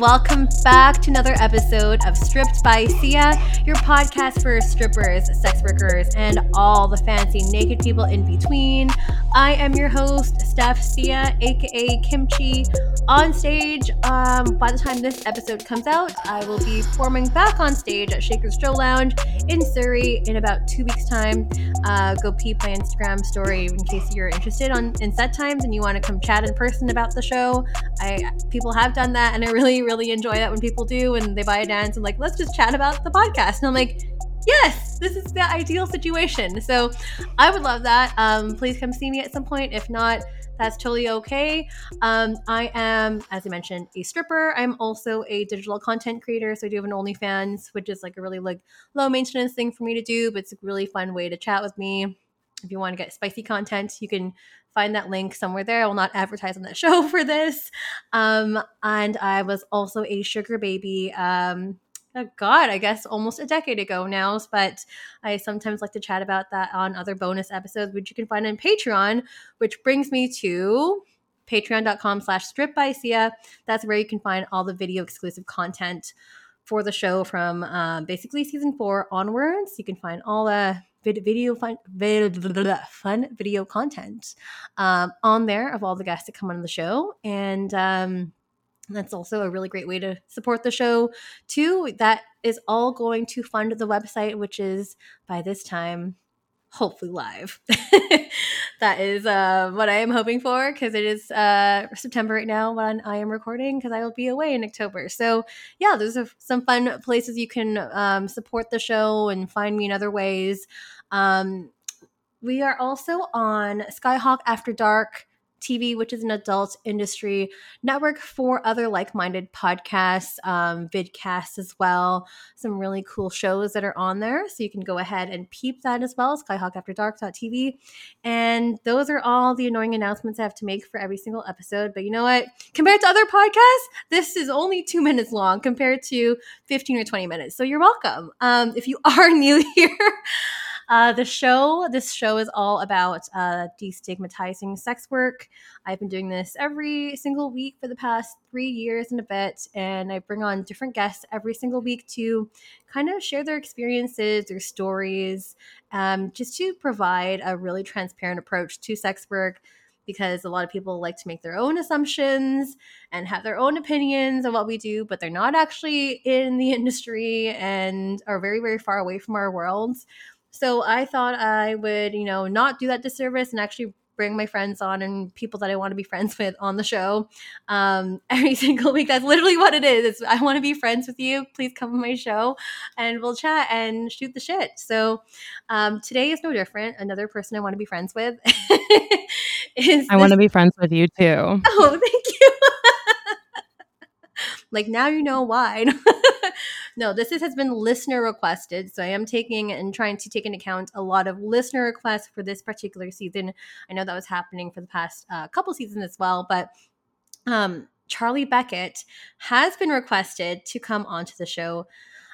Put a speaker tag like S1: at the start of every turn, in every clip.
S1: Welcome back to another episode of Stripped by Sia, your podcast for strippers, sex workers, and all the fancy naked people in between. I am your host, Steph Sia, aka Kimchi. On stage, um, by the time this episode comes out, I will be performing back on stage at Shaker's Show Lounge in Surrey in about two weeks' time. Uh, go peep my Instagram story in case you're interested on in set times and you want to come chat in person about the show. I people have done that, and I really, really enjoy that when people do and they buy a dance and like, let's just chat about the podcast. And I'm like, yes, this is the ideal situation. So I would love that. Um, please come see me at some point. If not, that's totally okay. Um, I am, as I mentioned, a stripper. I'm also a digital content creator. So I do have an OnlyFans, which is like a really like low maintenance thing for me to do, but it's a really fun way to chat with me. If you want to get spicy content, you can find that link somewhere there. I will not advertise on that show for this. Um, and I was also a sugar baby. Um, oh God, I guess almost a decade ago now. But I sometimes like to chat about that on other bonus episodes, which you can find on Patreon, which brings me to patreon.com slash strip by Sia. That's where you can find all the video exclusive content for the show from uh, basically season four onwards. You can find all the video fun, fun video content um, on there of all the guests that come on the show. And um, that's also a really great way to support the show, too. That is all going to fund the website, which is by this time hopefully live. that is uh, what I am hoping for because it is uh, September right now when I am recording because I will be away in October. So, yeah, there's a, some fun places you can um, support the show and find me in other ways. Um, we are also on Skyhawk After Dark TV, which is an adult industry network for other like minded podcasts, um, vidcasts as well. Some really cool shows that are on there. So you can go ahead and peep that as well, skyhawkafterdark.tv. And those are all the annoying announcements I have to make for every single episode. But you know what? Compared to other podcasts, this is only two minutes long compared to 15 or 20 minutes. So you're welcome. Um, if you are new here, uh, the show, this show is all about uh, destigmatizing sex work. I've been doing this every single week for the past three years and a bit, and I bring on different guests every single week to kind of share their experiences, their stories, um, just to provide a really transparent approach to sex work because a lot of people like to make their own assumptions and have their own opinions of what we do, but they're not actually in the industry and are very, very far away from our worlds. So I thought I would, you know, not do that disservice and actually bring my friends on and people that I want to be friends with on the show um, every single week. That's literally what it is. It's, I want to be friends with you. Please come on my show and we'll chat and shoot the shit. So um, today is no different. Another person I want to be friends with
S2: is. I want to be friends with you too.
S1: Oh, thank you. like now you know why. No, this is, has been listener requested. So I am taking and trying to take into account a lot of listener requests for this particular season. I know that was happening for the past uh, couple seasons as well, but um, Charlie Beckett has been requested to come onto the show.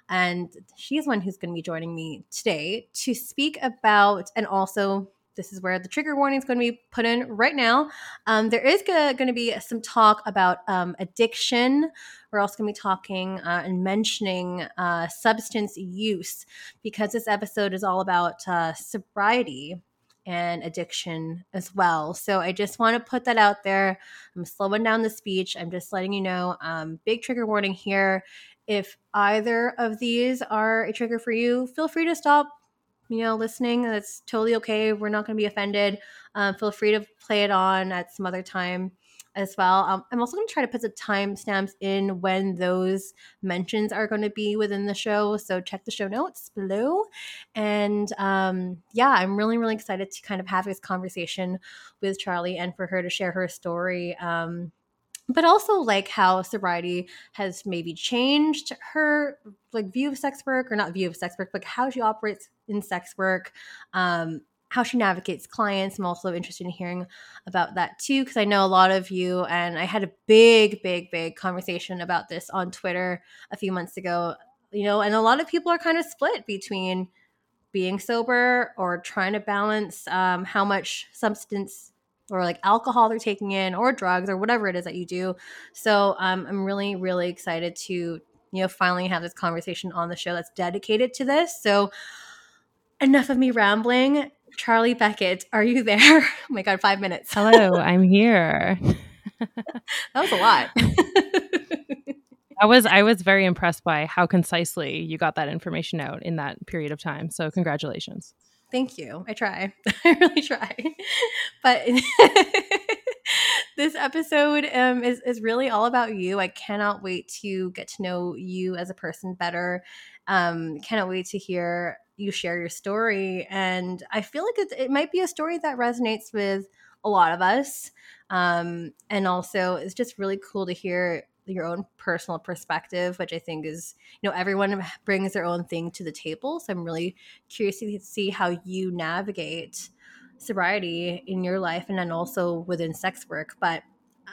S1: And she's one who's going to be joining me today to speak about and also this is where the trigger warning is going to be put in right now. Um, there is going to be some talk about um, addiction. We're also going to be talking uh, and mentioning uh, substance use because this episode is all about uh, sobriety and addiction as well. So I just want to put that out there. I'm slowing down the speech. I'm just letting you know. Um, big trigger warning here. If either of these are a trigger for you, feel free to stop you know, listening. That's totally okay. We're not going to be offended. Um, feel free to play it on at some other time as well. Um, I'm also going to try to put the timestamps in when those mentions are going to be within the show. So check the show notes below. And um, yeah, I'm really, really excited to kind of have this conversation with Charlie and for her to share her story. Um, but also like how sobriety has maybe changed her like view of sex work or not view of sex work but how she operates in sex work um how she navigates clients. I'm also interested in hearing about that too because i know a lot of you and i had a big big big conversation about this on twitter a few months ago you know and a lot of people are kind of split between being sober or trying to balance um, how much substance or like alcohol they're taking in or drugs or whatever it is that you do. So um, I'm really, really excited to, you know, finally have this conversation on the show that's dedicated to this. So enough of me rambling. Charlie Beckett, are you there? oh my God, five minutes.
S2: Hello, I'm here.
S1: that was a lot.
S2: I was I was very impressed by how concisely you got that information out in that period of time. So congratulations.
S1: Thank you. I try. I really try. But this episode um, is is really all about you. I cannot wait to get to know you as a person better. Um, cannot wait to hear you share your story, and I feel like it, it might be a story that resonates with a lot of us. Um, and also, it's just really cool to hear your own personal perspective, which I think is, you know, everyone brings their own thing to the table. So I'm really curious to see how you navigate sobriety in your life and then also within sex work. But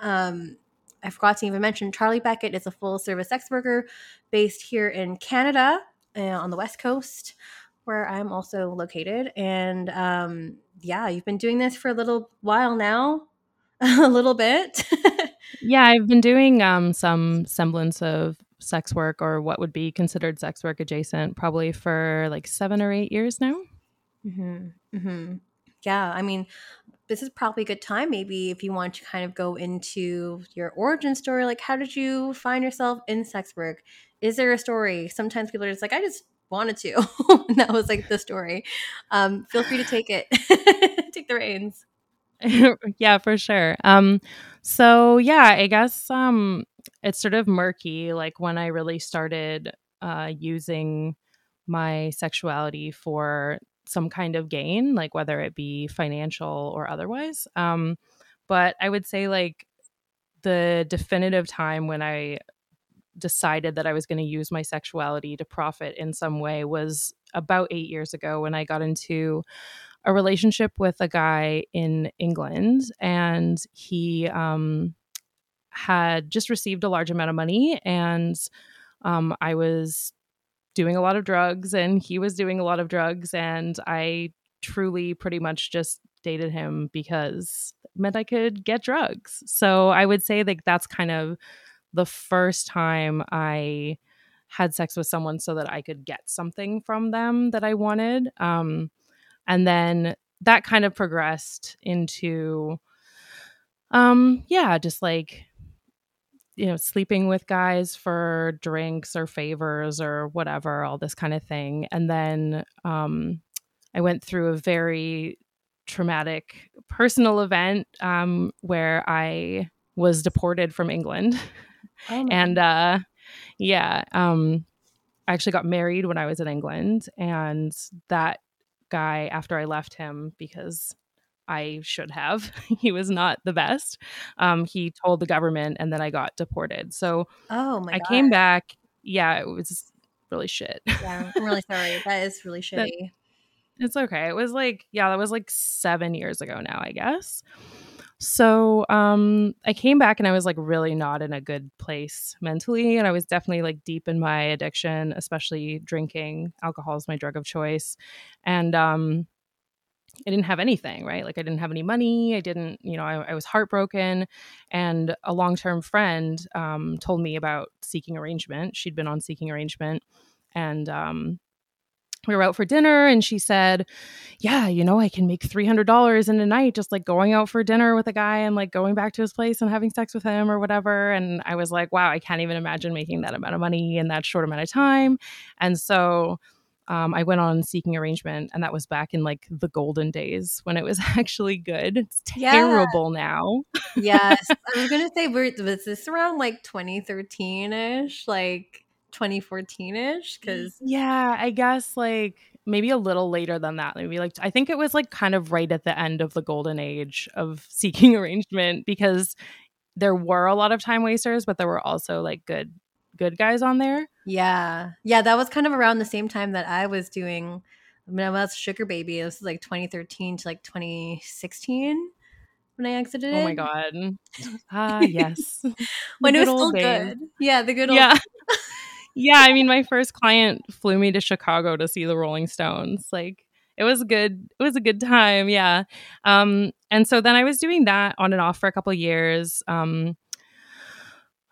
S1: um, I forgot to even mention Charlie Beckett is a full service sex worker based here in Canada uh, on the West Coast, where I'm also located. And um, yeah, you've been doing this for a little while now, a little bit.
S2: yeah, I've been doing um, some semblance of sex work or what would be considered sex work adjacent probably for like seven or eight years now.
S1: Mm-hmm. Mm-hmm. Yeah, I mean, this is probably a good time maybe if you want to kind of go into your origin story. Like, how did you find yourself in sex work? Is there a story? Sometimes people are just like, I just wanted to. and that was like the story. Um, feel free to take it, take the reins.
S2: yeah, for sure. Um, so yeah, I guess um, it's sort of murky. Like when I really started uh, using my sexuality for some kind of gain, like whether it be financial or otherwise. Um, but I would say like the definitive time when I decided that I was going to use my sexuality to profit in some way was about eight years ago when I got into a relationship with a guy in England, and he um, had just received a large amount of money, and um, I was doing a lot of drugs, and he was doing a lot of drugs, and I truly pretty much just dated him because it meant I could get drugs. So I would say like that's kind of the first time I had sex with someone so that I could get something from them that I wanted. Um, and then that kind of progressed into um yeah just like you know sleeping with guys for drinks or favors or whatever all this kind of thing. And then um i went through a very traumatic personal event um where i was deported from england. Oh and uh yeah um I actually got married when I was in England, and that guy after I left him because I should have. he was not the best. Um, he told the government, and then I got deported. So
S1: oh my,
S2: I God. came back. Yeah, it was really shit.
S1: Yeah, I'm really sorry. That is really shitty. That,
S2: it's okay. It was like yeah, that was like seven years ago now, I guess. So um, I came back and I was like really not in a good place mentally. And I was definitely like deep in my addiction, especially drinking. Alcohol is my drug of choice. And um, I didn't have anything, right? Like I didn't have any money. I didn't, you know, I, I was heartbroken. And a long term friend um, told me about seeking arrangement. She'd been on seeking arrangement. And um, we were out for dinner and she said, Yeah, you know, I can make $300 in a night just like going out for dinner with a guy and like going back to his place and having sex with him or whatever. And I was like, Wow, I can't even imagine making that amount of money in that short amount of time. And so um, I went on seeking arrangement, and that was back in like the golden days when it was actually good. It's terrible yeah. now.
S1: yes, I was gonna say, was this around like 2013 ish? Like, 2014ish because
S2: yeah i guess like maybe a little later than that maybe like i think it was like kind of right at the end of the golden age of seeking arrangement because there were a lot of time wasters but there were also like good good guys on there
S1: yeah yeah that was kind of around the same time that i was doing I mean, I was sugar baby. This was like 2013 to like 2016 when I exited.
S2: Oh my god! Ah, yes.
S1: when it was still days. good. Yeah, the good old.
S2: Yeah yeah, I mean, my first client flew me to Chicago to see the Rolling Stones. Like, it was good. It was a good time. Yeah. Um, and so then I was doing that on and off for a couple years. Um,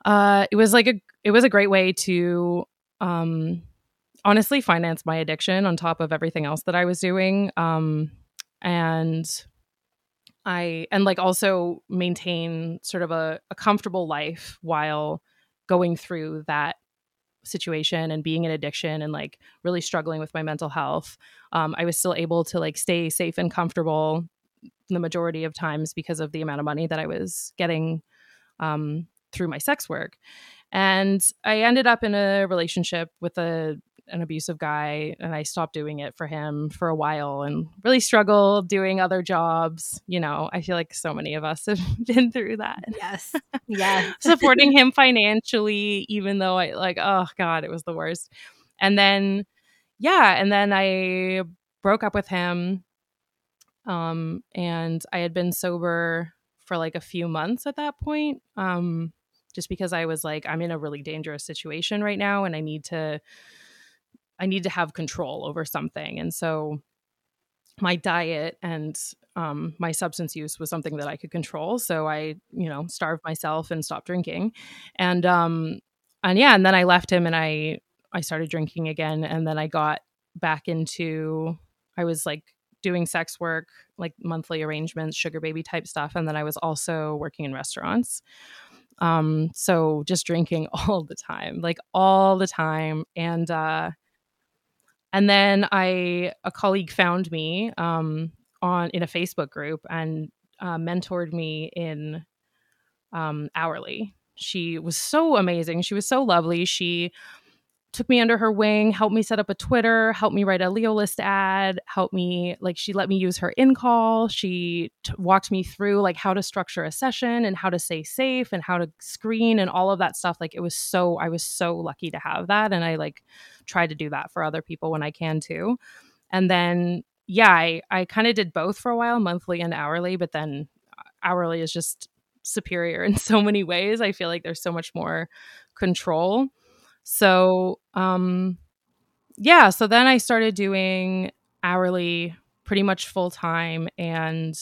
S2: uh, it was like a, it was a great way to, um, honestly finance my addiction on top of everything else that I was doing. Um, and I, and like also maintain sort of a, a comfortable life while going through that situation and being in addiction and like really struggling with my mental health um, i was still able to like stay safe and comfortable the majority of times because of the amount of money that i was getting um, through my sex work. And i ended up in a relationship with a an abusive guy and I stopped doing it for him for a while and really struggled doing other jobs. You know, I feel like so many of us have been through that.
S1: Yes. Yeah.
S2: Supporting him financially, even though I like, oh God, it was the worst. And then, yeah. And then I broke up with him. Um, and I had been sober for like a few months at that point. Um, just because I was like, I'm in a really dangerous situation right now and I need to I need to have control over something. And so my diet and um, my substance use was something that I could control. So I, you know, starved myself and stopped drinking. And um, and yeah, and then I left him and I I started drinking again. And then I got back into I was like doing sex work, like monthly arrangements, sugar baby type stuff. And then I was also working in restaurants. Um, so just drinking all the time, like all the time. And uh and then I a colleague found me um, on in a Facebook group and uh, mentored me in um, hourly. She was so amazing. She was so lovely. She took me under her wing, helped me set up a Twitter, helped me write a Leolist ad, helped me like she let me use her in call. She t- walked me through like how to structure a session and how to stay safe and how to screen and all of that stuff. Like it was so I was so lucky to have that and I like try to do that for other people when I can too. And then yeah, I I kind of did both for a while, monthly and hourly, but then uh, hourly is just superior in so many ways. I feel like there's so much more control so, um, yeah, so then I started doing hourly pretty much full time. And,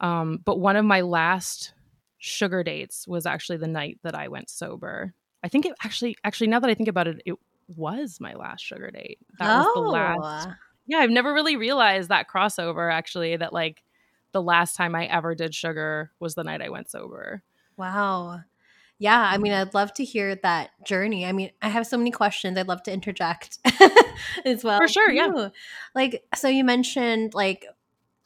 S2: um, but one of my last sugar dates was actually the night that I went sober. I think it actually, actually, now that I think about it, it was my last sugar date. That oh. was the last. Oh. Yeah, I've never really realized that crossover actually, that like the last time I ever did sugar was the night I went sober.
S1: Wow yeah, I mean, I'd love to hear that journey. I mean, I have so many questions. I'd love to interject as well.
S2: For sure, yeah.
S1: Like, so you mentioned like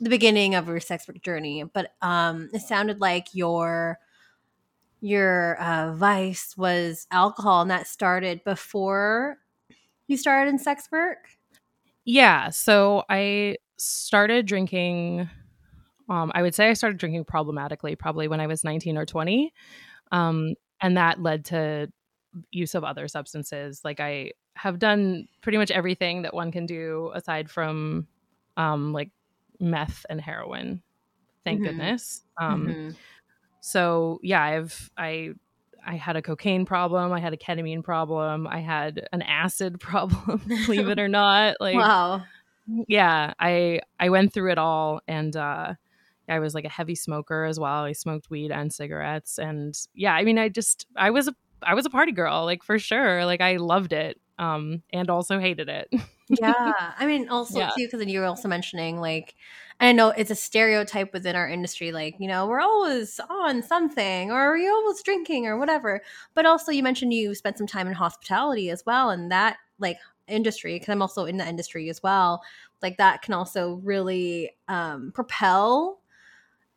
S1: the beginning of your sex work journey, but um, it sounded like your your uh, vice was alcohol, and that started before you started in sex work.
S2: Yeah, so I started drinking. Um, I would say I started drinking problematically probably when I was 19 or 20. Um, and that led to use of other substances. Like I have done pretty much everything that one can do aside from um, like meth and heroin. Thank mm-hmm. goodness. Um, mm-hmm. So yeah, I've I I had a cocaine problem. I had a ketamine problem. I had an acid problem. believe it or not, like
S1: wow.
S2: Yeah, I I went through it all, and uh, I was like a heavy smoker as well. I smoked weed and cigarettes and yeah, I mean I just I was a I was a party girl, like for sure. Like I loved it. Um and also hated it.
S1: yeah. I mean also yeah. too because you were also mentioning like I know it's a stereotype within our industry, like, you know, we're always on something or you're always drinking or whatever. But also you mentioned you spent some time in hospitality as well and that like industry because i'm also in the industry as well like that can also really um, propel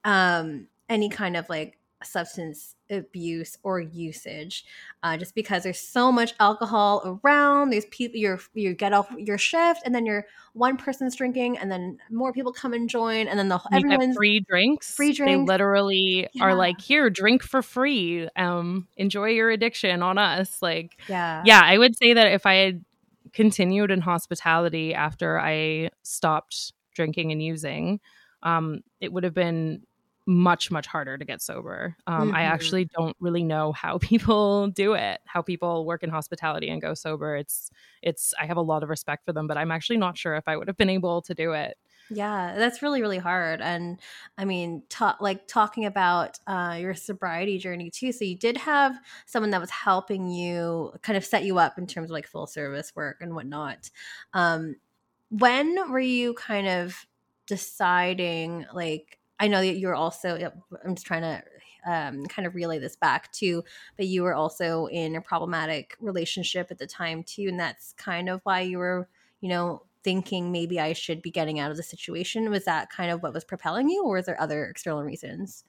S1: um, any kind of like substance abuse or usage uh, just because there's so much alcohol around there's people you you get off your shift and then you're one person's drinking and then more people come and join and then the
S2: you everyone's free drinks.
S1: free drinks.
S2: they literally yeah. are like here drink for free. Um enjoy your addiction on us. Like
S1: yeah.
S2: yeah i would say that if i had continued in hospitality after i stopped drinking and using um it would have been much much harder to get sober um,
S1: Mhm.
S2: i actually don't really know how people do it how people work in hospitality and go sober it's it's i have a lot of respect for them but i'm actually not sure if i would have been able to do it
S1: Yeah, that's really really hard. And I mean, ta- like talking about uh, your sobriety journey too. So you did have someone that was helping you, kind of set you up in terms of like full service work and whatnot. Um, when were you kind of deciding? Like, I know that you were also. I'm just trying to. Um, kind of relay this back to, but you were also in a problematic relationship at the time too, and that's kind of why you were you know, thinking maybe I should be getting out of the situation? Was that kind of what was propelling you, or was there other external reasons?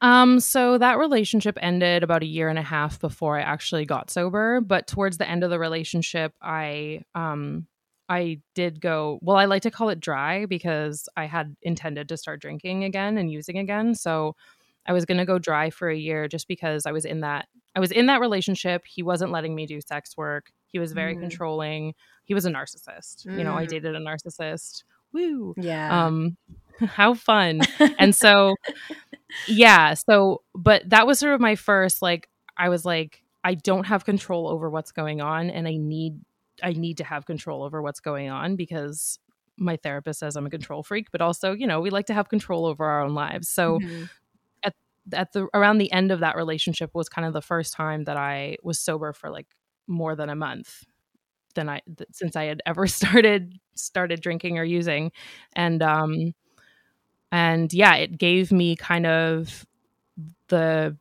S2: Um, so that relationship ended about a year and a half before I actually got sober. But towards the end of the relationship, I um I did go well, I like to call it dry because I had intended to start drinking again and using again. So I was gonna go dry for a year just because I was in that I was in that relationship. He wasn't letting me do sex work. He was very
S1: Mm.
S2: controlling. He was a narcissist. You know, I
S1: Mm.
S2: dated a narcissist. Woo.
S1: Yeah.
S2: Um how fun. And so yeah so but that was sort of my first like i was like i don't have control over what's going on and i need i need to have control over what's going on because my therapist says i'm a control freak but also you know we like to have control over our own lives so
S1: Mhm.
S2: at the around the end of that relationship was kind of the first time that i was sober for like more than a month than i th- since i had ever started started drinking or using and um and yeah it gave me kind of the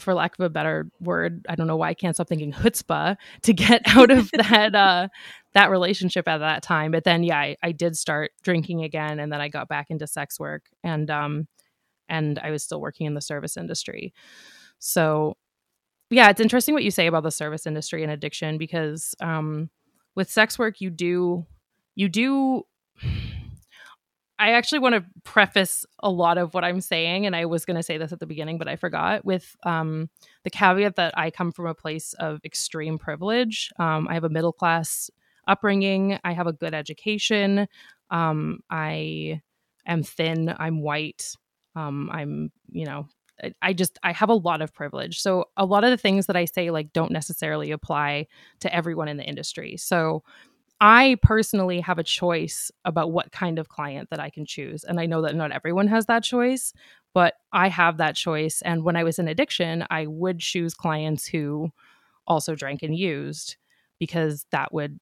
S2: for lack of a better word i don't know why i can't stop thinking chutzpah to get out of that uh that relationship at that time. But then yeah I, I did start drinking again and then i got back into sex work and um and i was still working in the service industry. So yeah it's interesting what you say about the service industry and addiction because um with sex work you do you do I actually want to preface a lot of what I'm saying, and I was going to say this at the beginning, but I forgot with um, the caveat that I come from a place of extreme privilege. Um, I have a middle class upbringing, I have a good education, um, I am thin, I'm white, um, I'm, you know, I- I just I have a lot of privilege. So a lot of the things that I say like don't necessarily apply to everyone in the industry. So I personally have a choice about what kind of client that I can choose. And I know that not everyone has that choice, but I have that choice. And when I was in addiction, I would choose clients who also drank and used because that would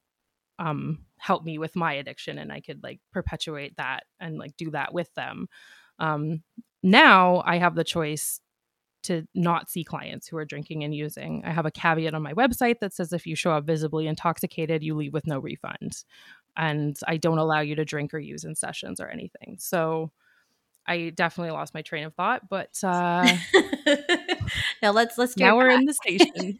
S2: um, help me with my addiction and I could like perpetuate that and like do that with them. Um, now I have the choice to not see clients who are drinking and using. I have a caveat on my website that says if you show up visibly intoxicated, you leave with no refund. And I don't allow you to drink or use in sessions or anything. So I definitely lost my train of thought, but uh,
S1: now let's let's steer
S2: now we're
S1: back.
S2: in the station.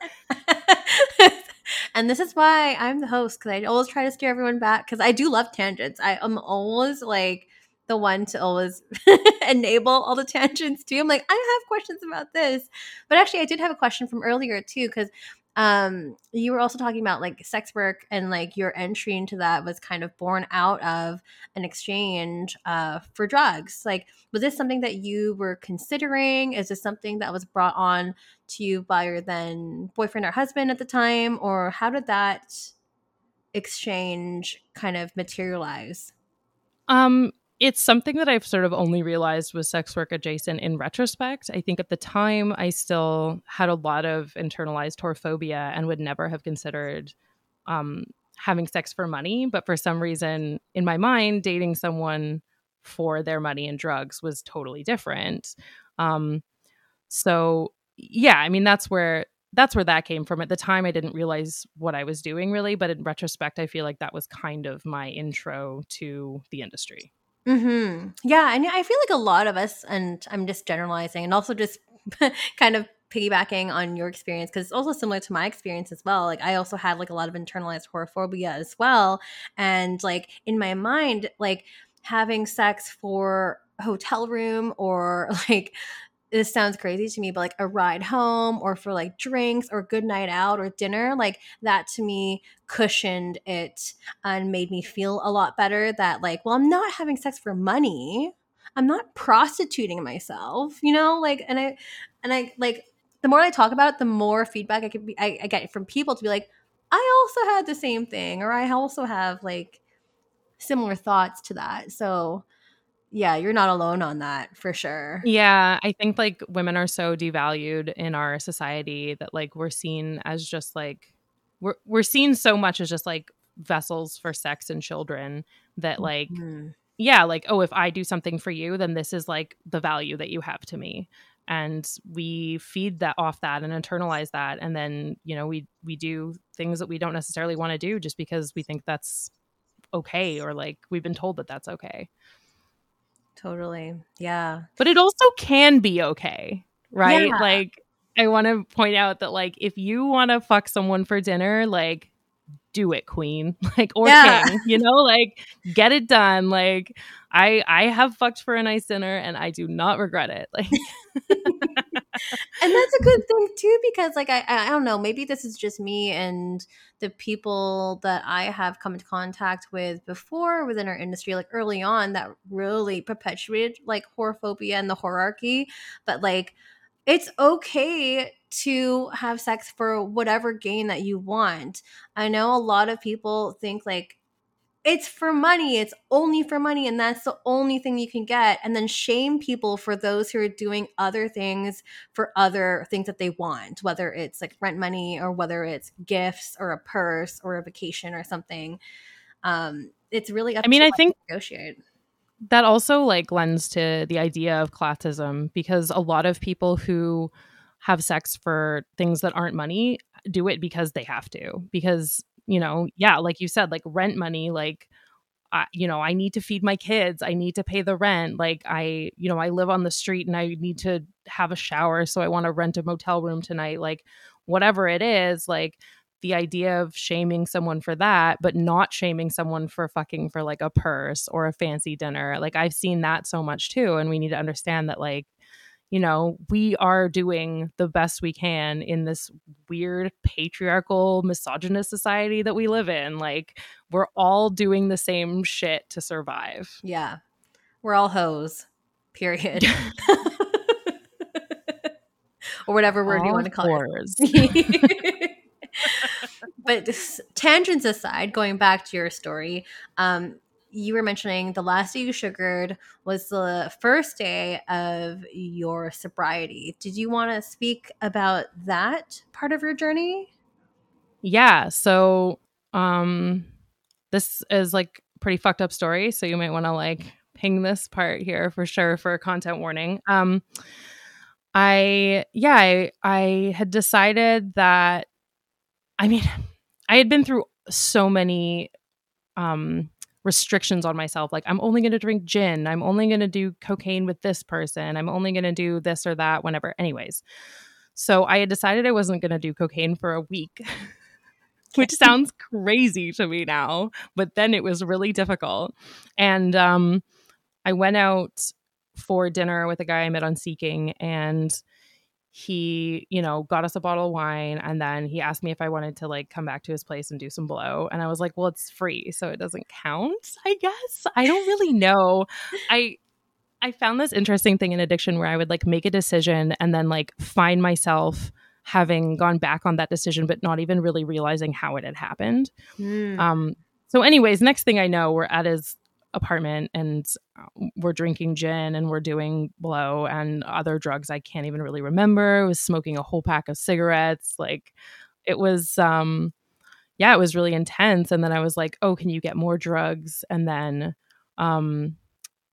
S1: and this is why I'm the host because I always try to steer everyone back because I do love tangents. I am always like the one to always enable all the tangents too. I'm like, I have questions about this. But actually I did have a question from earlier too, because um you were also talking about like sex work and like your entry into that was kind of born out of an exchange uh for drugs. Like was this something that you were considering? Is this something that was brought on to you by your then boyfriend or husband at the time? Or how did that exchange kind of materialize?
S2: Um, it's something that I've sort of only realized was sex work adjacent in retrospect. I think at the time I still had a lot of internalized whorephobia and would never have considered um, having sex for money. But for some reason, in my mind, dating someone for their money and drugs was totally different. Um, so yeah, I mean that's where that's where that came from. At the time, I didn't realize what I was doing really, but in retrospect, I feel like that was kind of my intro to the industry.
S1: Mm-hmm. Yeah, and I feel like a lot of us, and I'm just generalizing, and also just kind of piggybacking on your experience because it's also similar to my experience as well. Like I also had like a lot of internalized whorephobia as well, and like in my mind, like having sex for hotel room or like this sounds crazy to me, but like a ride home or for like drinks or good night out or dinner, like that to me cushioned it and made me feel a lot better that like, well, I'm not having sex for money. I'm not prostituting myself, you know? Like, and I, and I, like, the more I talk about it, the more feedback I could be, I, I get from people to be like, I also had the same thing, or I also have like similar thoughts to that. So, yeah, you're not alone on that for sure.
S2: Yeah, I think like women are so devalued in our society that like we're seen as just like we're we're seen so much as just like vessels for sex and children that like mm-hmm. yeah, like oh if I do something for you then this is like the value that you have to me. And we feed that off that and internalize that and then, you know, we we do things that we don't necessarily want to do just because we think that's okay or like we've been told that that's okay.
S1: Totally. Yeah.
S2: But it also can be okay, right? Yeah. Like I want to point out that like if you want to fuck someone for dinner, like do it, queen. Like or yeah. king, you know, like get it done. Like I I have fucked for a nice dinner and I do not regret it. Like
S1: and that's a good thing too because like I I don't know, maybe this is just me and the people that I have come into contact with before within our industry like early on that really perpetuated like whorephobia and the hierarchy, but like it's okay to have sex for whatever gain that you want. I know a lot of people think like it's for money. It's only for money. And that's the only thing you can get. And then shame people for those who are doing other things for other things that they want, whether it's like rent money or whether it's gifts or a purse or a vacation or something. Um, it's really I
S2: mean, I think
S1: negotiate.
S2: That also like lends to the idea of classism because a lot of people who have sex for things that aren't money do it because they have to because you know, yeah, like you said, like rent money, like, I, you know, I need to feed my kids. I need to pay the rent. Like, I, you know, I live on the street and I need to have a shower. So I want to rent a motel room tonight. Like, whatever it is, like, the idea of shaming someone for that, but not shaming someone for fucking for like a purse or a fancy dinner. Like, I've seen that so much too. And we need to understand that, like, you know, we are doing the best we can in this weird patriarchal misogynist society that we live in. Like, we're all doing the same shit to survive.
S1: Yeah. We're all hoes, period. or whatever word all you want to call whores. it. but tangents aside, going back to your story, um, you were mentioning the last day you sugared was the first day of your sobriety. Did you want to speak about that part of your journey?
S2: Yeah. So, um, this is like pretty fucked up story. So you might want to like ping this part here for sure for a content warning. Um, I, yeah, I, I had decided that, I mean, I had been through so many, um, restrictions on myself like i'm only going to drink gin. I'm only going to do cocaine with this person. I'm only going to do this or that whenever anyways. So i had decided i wasn't going to do cocaine for a week which sounds crazy to me now but then it was really difficult. And um i went out for dinner with a guy i met on seeking and he, you know, got us a bottle of wine and then he asked me if I wanted to like come back to his place and do some blow. And I was like, well, it's free, so it doesn't count, I guess. I don't really know. I I found this interesting thing in addiction where I would like make a decision and then like find myself having gone back on that decision but not even really realizing how it had happened. Mm. Um so anyways, next thing I know, we're at his apartment and uh, we're drinking gin and we're doing blow and other drugs I can't even really remember. I was smoking a whole pack of cigarettes. Like it was um yeah, it was really intense and then I was like, "Oh, can you get more drugs?" And then um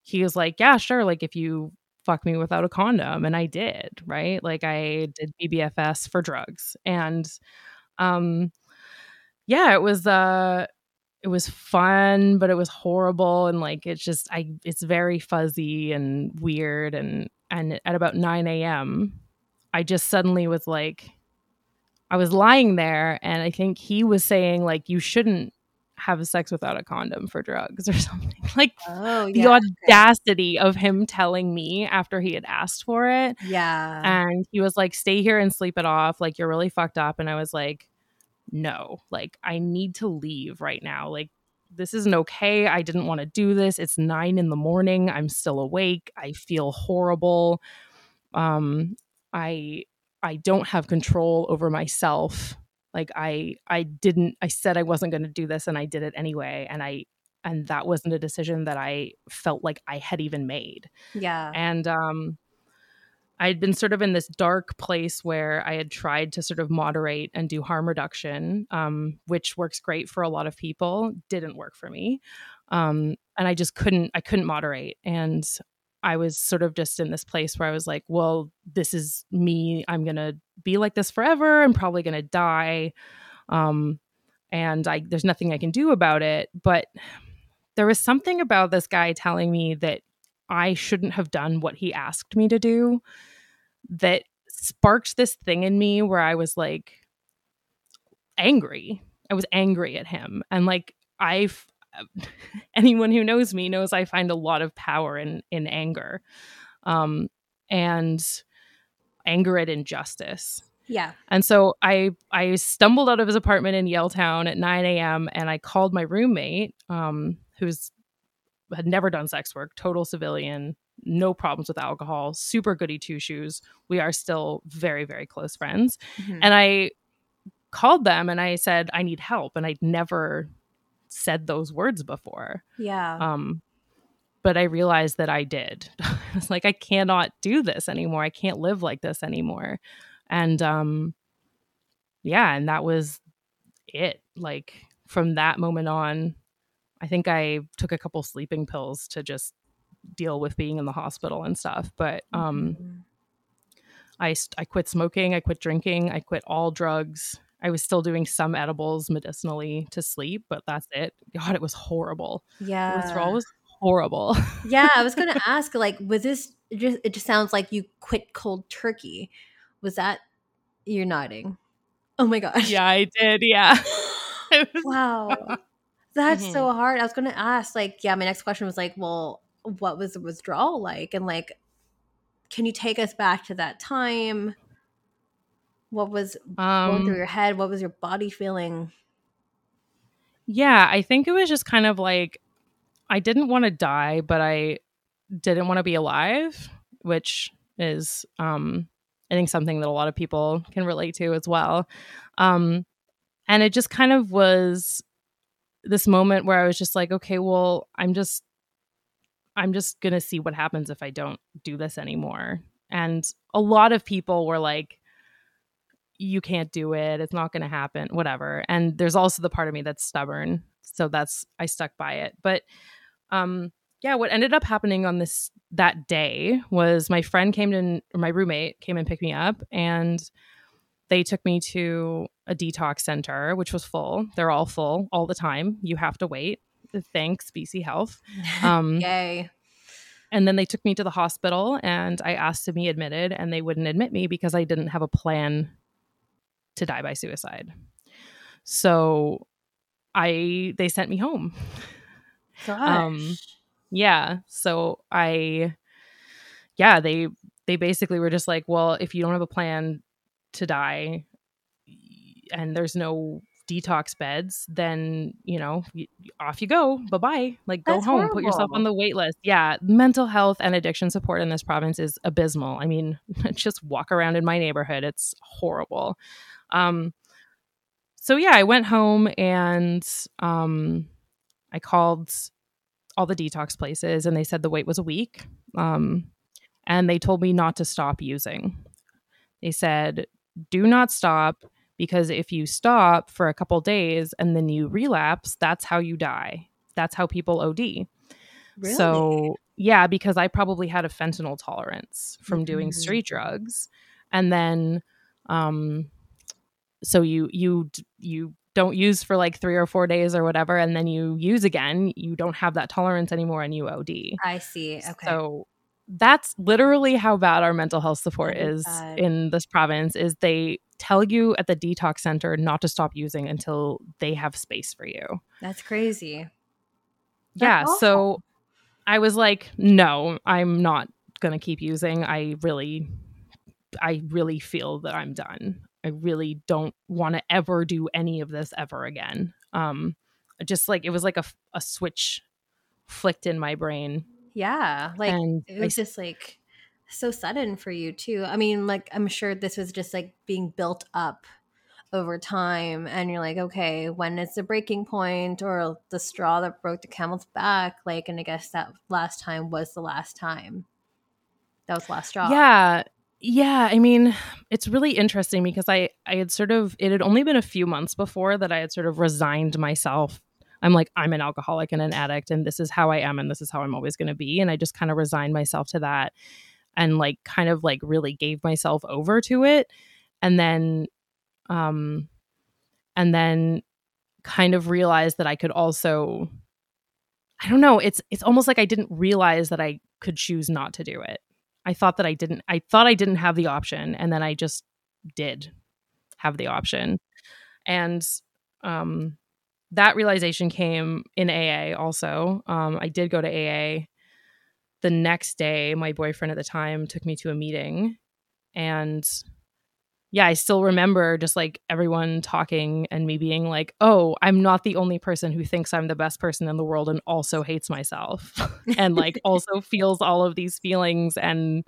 S2: he was like, "Yeah, sure, like if you fuck me without a condom." And I did, right? Like I did BBFS for drugs. And um yeah, it was uh it was fun, but it was horrible and like it's just I it's very fuzzy and weird and and at about 9 a.m. I just suddenly was like I was lying there and I think he was saying like you shouldn't have sex without a condom for drugs or something. Like oh, yeah, the audacity okay. of him telling me after he had asked for it.
S1: Yeah.
S2: And he was like, stay here and sleep it off. Like you're really fucked up. And I was like, no, like I need to leave right now. Like this isn't okay. I didn't want to do this. It's nine in the morning. I'm still awake. I feel horrible. Um, I I don't have control over myself. Like I I didn't I said I wasn't going to do this and I did it anyway and I and that wasn't a decision that I felt like I had even made.
S1: Yeah.
S2: And um I'd been sort of in this dark place where I had tried to sort of moderate and do harm reduction, um, which works great for a lot of people, didn't work for me. Um, and I just couldn't, I couldn't moderate. And I was sort of just in this place where I was like, well, this is me. I'm going to be like this forever. I'm probably going to die. Um, and I, there's nothing I can do about it. But there was something about this guy telling me that I shouldn't have done what he asked me to do that sparked this thing in me where I was like angry. I was angry at him. And like I've anyone who knows me knows I find a lot of power in in anger. Um and anger at injustice.
S1: Yeah.
S2: And so I I stumbled out of his apartment in Yaletown at 9 a.m. and I called my roommate, um, who's had never done sex work, total civilian, no problems with alcohol, super goody two shoes. We are still very, very close friends. Mm-hmm. And I called them and I said, I need help. And I'd never said those words before.
S1: Yeah.
S2: Um, but I realized that I did. I was like, I cannot do this anymore. I can't live like this anymore. And um, yeah, and that was it. Like from that moment on, I think I took a couple sleeping pills to just deal with being in the hospital and stuff. But um, mm-hmm. I I quit smoking, I quit drinking, I quit all drugs. I was still doing some edibles medicinally to sleep, but that's it. God, it was horrible.
S1: Yeah,
S2: withdrawal was horrible.
S1: yeah, I was gonna ask, like, was this? It just it just sounds like you quit cold turkey. Was that? You're nodding. Oh my gosh.
S2: Yeah, I did. Yeah.
S1: wow. That's mm-hmm. so hard. I was going to ask, like, yeah, my next question was like, well, what was the withdrawal like? And like, can you take us back to that time? What was um, going through um your head? What was your body feeling?
S2: Yeah, I think it was just kind of like I didn't want to die, but I didn't want to be alive, which is um I think something that a lot of people can relate to as well. Um and it just kind of was this moment where I was just like, okay, well, I'm just I'm just going to see what happens if I don't do this anymore. And a lot of people were like you can't do it. It's not going to happen, whatever. And there's also the part of me that's stubborn. So that's I stuck by it. But um yeah, what ended up happening on this that day was my friend came in or my roommate came and picked me up and they took me to a detox center, which was full. They're all full all the time. You have to wait. Thanks, BC Health.
S1: Um, Yay.
S2: And then they took me to the hospital and I asked to be admitted, and they wouldn't admit me because I didn't have a plan to die by suicide. So I they sent me home.
S1: Gosh. Um,
S2: yeah. So I yeah, they they basically were just like, well, if you don't have a plan to die and there's no detox beds, then you know, off you go. Bye bye. Like go That's home. Horrible. Put yourself on the wait list. Yeah, mental health and addiction support in this province is abysmal. I mean, just walk around in my neighborhood. It's horrible. Um, so yeah, I went home and um, I called all the detox places, and they said the wait was a week. Um, and they told me not to stop using. They said do not stop because if you stop for a couple days and then you relapse, that's how you die. That's how people OD.
S1: Really?
S2: So, yeah, because I probably had a fentanyl tolerance from mm-hmm. doing street drugs. And then um so you you you don't use for like 3 or 4 days or whatever and then you use again, you don't have that tolerance anymore and you OD.
S1: I see. Okay.
S2: So that's literally how bad our mental health support is bad. in this province is they tell you at the detox center not to stop using until they have space for you.
S1: That's crazy.
S2: That's yeah, awful. so I was like, no, I'm not going to keep using. I really I really feel that I'm done. I really don't want to ever do any of this ever again. Um just like it was like a, a switch flicked in my brain.
S1: Yeah. Like
S2: And
S1: it was
S2: I-
S1: just like so sudden for you too. I mean, like I'm sure this was just like being built up over time and you're like, okay, when is the breaking point or the straw that broke the camel's back? Like, and I guess that last time was the last time. That was the last straw.
S2: Yeah. Yeah, I mean, it's really interesting because I I had sort of it had only been a few months before that I had sort of resigned myself. I'm like I'm an alcoholic and an addict and this is how I am and this is how I'm always going to be and I just kind of resigned myself to that and like kind of like really gave myself over to it and then um and then kind of realized that I could also I don't know, it's it's almost like I didn't realize that I could choose not to do it. I thought that I didn't I thought I didn't have the option and then I just did have the option. And um that realization came in AA also. Um I did go to AA. The next day my boyfriend at the time took me to a meeting and yeah, I still remember just like everyone talking and me being like, "Oh, I'm not the only person who thinks I'm the best person in the world and also hates myself." and like also feels all of these feelings and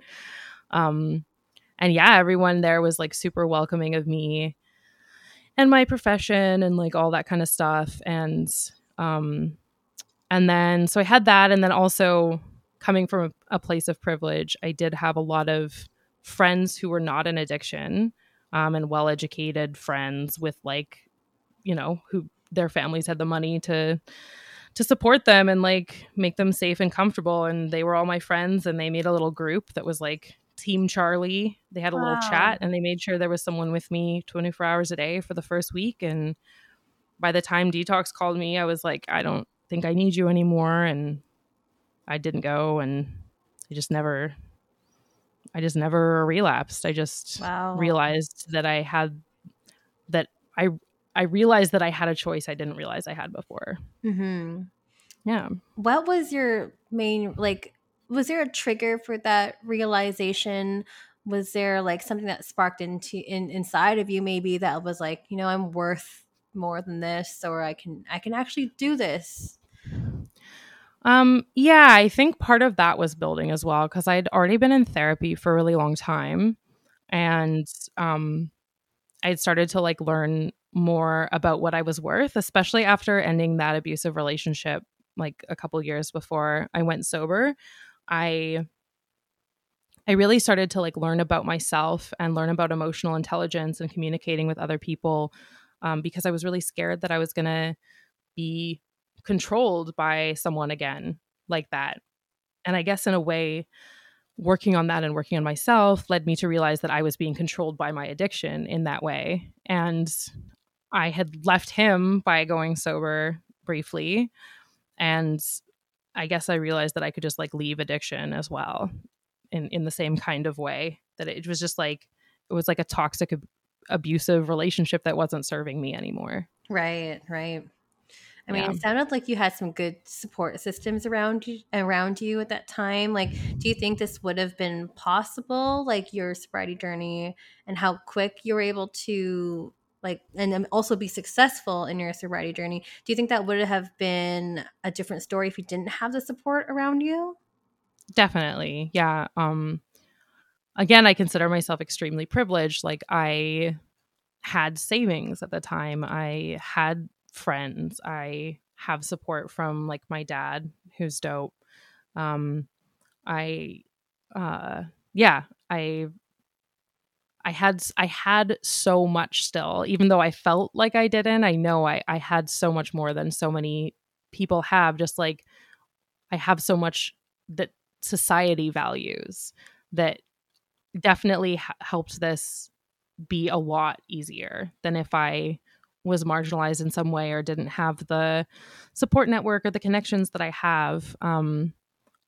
S2: um and yeah everyone there was like super welcoming of me and my profession and like all that kind of stuff and um and then so i had that and then also coming from a, a place of privilege i did have a lot of friends who were not in addiction um, and well educated friends with like you know who their families had the money to to support them and like make them safe and comfortable. And they were all my friends and they made a little group that was like Team Charlie. They had a little chat and they made sure there was someone with me 24 hours a day for the first week. And by the time Detox called me, I was like, I don't think I need you anymore. And I didn't go and I just never, I just never relapsed. I just
S1: Wow.
S2: realized that I had, that I, I realized that I had a choice I didn't realize I had before.
S1: hmm
S2: Yeah.
S1: What was your main like? Was there a trigger for that realization? Was there like something that sparked into in inside of you maybe that was like, you know, I'm worth more than this, or I can I can actually do this.
S2: Um, yeah, I think part of that was building as well because I'd already been in therapy for a really long time, and um, I'd started to like learn more about what I was worth, especially after ending that abusive relationship like a couple years before I went sober. I I really started to like learn about myself and learn about emotional intelligence and communicating with other people um, because I was really scared that I was gonna be controlled by someone again like that. And I guess in a way, working on that and working on myself led me to realize that I was being controlled by my addiction in that way. And I had left him by going sober briefly. And I guess I realized that I could just like leave addiction as well in, in the same kind of way that it was just like, it was like a toxic, ab- abusive relationship that wasn't serving me anymore.
S1: Right, right. I mean,
S2: Yeah.
S1: it sounded like you had some good support systems around you around you at that time. Like, do you think this would have been possible, like your sobriety journey and how quick you were able to like and also be successful in your sobriety journey? Do you think that would have been a different story if you didn't have the support around you?
S2: Definitely. Yeah. Um again, I consider myself extremely privileged. Like I had savings at the time. I had friends. I have support from like my dad who's dope. Um I uh yeah, I I had I had so much still even though I felt like I didn't. I know I I had so much more than so many people have just like I have so much that society values that definitely helped this be a lot easier than if I was marginalized in some way or didn't have the support network or the connections that I have. Um,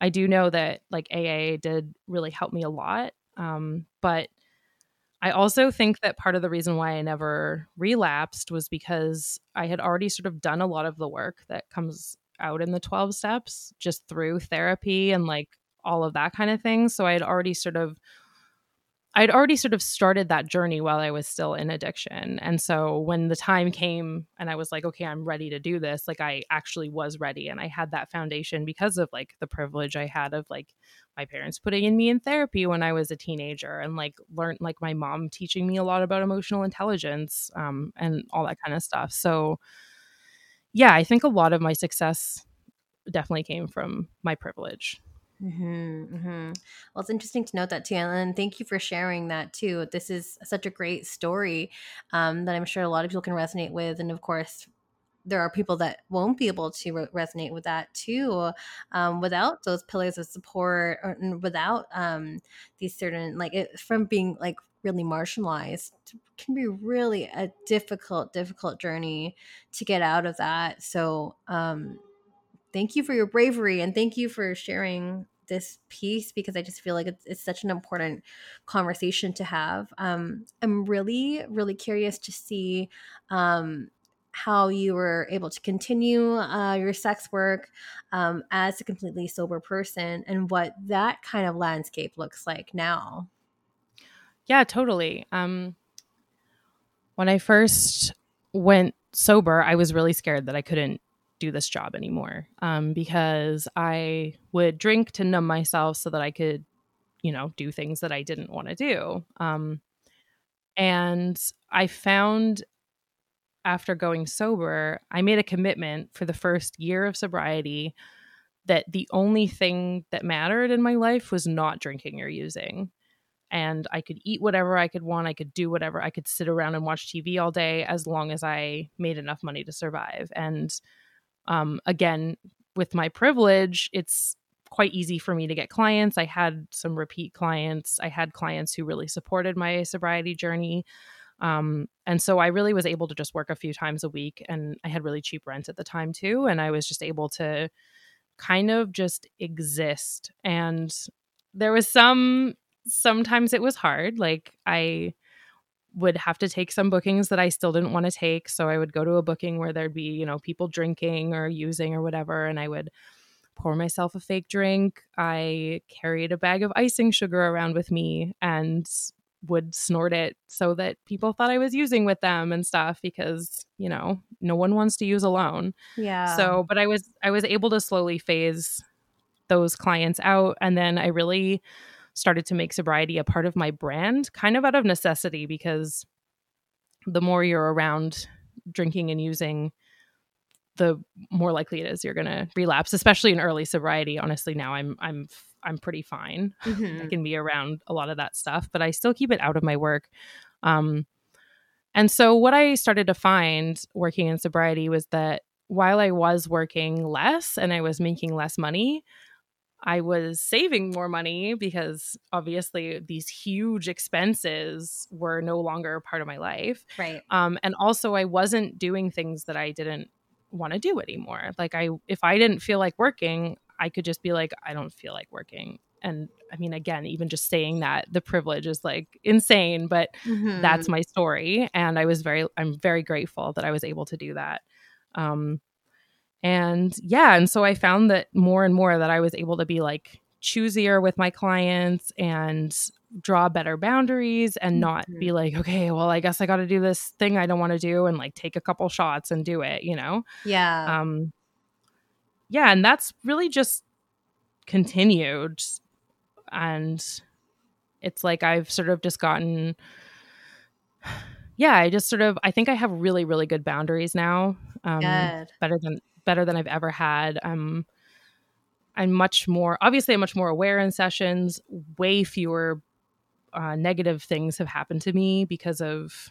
S2: I do know that like AA did really help me a lot. Um, but I also think that part of the reason why I never relapsed was because I had already sort of done a lot of the work that comes out in the 12 steps just through therapy and like all of that kind of thing. So I had already sort of I'd already sort of started that journey while I was still in addiction. And so when the time came and I was like, okay, I'm ready to do this, like I actually was ready. And I had that foundation because of like the privilege I had of like my parents putting in me in therapy when I was a teenager and like learned like my mom teaching me a lot about emotional intelligence um, and all that kind of stuff. So yeah, I think a lot of my success definitely came from my privilege.
S1: Mm-hmm, mm-hmm. Well, it's interesting to note that too, and thank you for sharing that too. This is such a great story um, that I'm sure a lot of people can resonate with, and of course, there are people that won't be able to re- resonate with that too, um, without those pillars of support or without um, these certain like it, from being like really marginalized can be really a difficult, difficult journey to get out of that. So. Um, thank you for your bravery and thank you for sharing this piece because I just feel like it's, it's such an important conversation to have. Um, I'm really, really curious to see um, how you were able to continue uh, your sex work um, as a completely sober person and what that kind of landscape looks like now.
S2: Yeah, totally. Um, when I first went sober, I was really scared that I couldn't do this job anymore um, because I would drink to numb myself so that I could, you know, do things that I didn't want to do. Um, and I found after going sober, I made a commitment for the first year of sobriety that the only thing that mattered in my life was not drinking or using. And I could eat whatever I could want. I could do whatever. I could sit around and watch TV all day as long as I made enough money to survive. And um, again, with my privilege, it's quite easy for me to get clients. I had some repeat clients. I had clients who really supported my sobriety journey. Um, and so I really was able to just work a few times a week. And I had really cheap rent at the time too. And I was just able to kind of just exist. And there was some, sometimes it was hard. Like I, would have to take some bookings that I still didn't want to take. So I would go to a booking where there'd be, you know, people drinking or using or whatever. And I would pour myself a fake drink. I carried a bag of icing sugar around with me and would snort it so that people thought I was using with them and stuff because, you know, no one wants to use alone.
S1: Yeah.
S2: So, but I was I was able to slowly phase those clients out and then I really started to make sobriety a part of my brand, kind of out of necessity, because the more you're around drinking and using, the more likely it is you're going to relapse, especially in early sobriety. Honestly, now I'm I'm I'm pretty fine. Mm-hmm. I can be around a lot of that stuff, but I still keep it out of my work. Um, and so, what I started to find working in sobriety was that while I was working less and I was making less money, I was saving more money because obviously these huge expenses were no longer part of my life.
S1: Right.
S2: Um, and also, I wasn't doing things that I didn't want to do anymore. Like, I, if I didn't feel like working, I could just be like, I don't feel like working. And I mean, again, even just saying that the privilege is like insane, but mm-hmm. that's my story. And I was very, I'm very grateful that I was able to do that. Um, and yeah, and so I found that more and more that I was able to be like choosier with my clients and draw better boundaries and not mm-hmm. be like, okay, well, I guess I got to do this thing I don't want to do and like take a couple shots and do it, you know?
S1: Yeah.
S2: Um yeah, and that's really just continued and it's like I've sort of just gotten yeah, I just sort of I think I have really really good boundaries now. Um good. better than better than I've ever had. I'm I'm much more obviously I'm much more aware in sessions. Way fewer uh, negative things have happened to me because of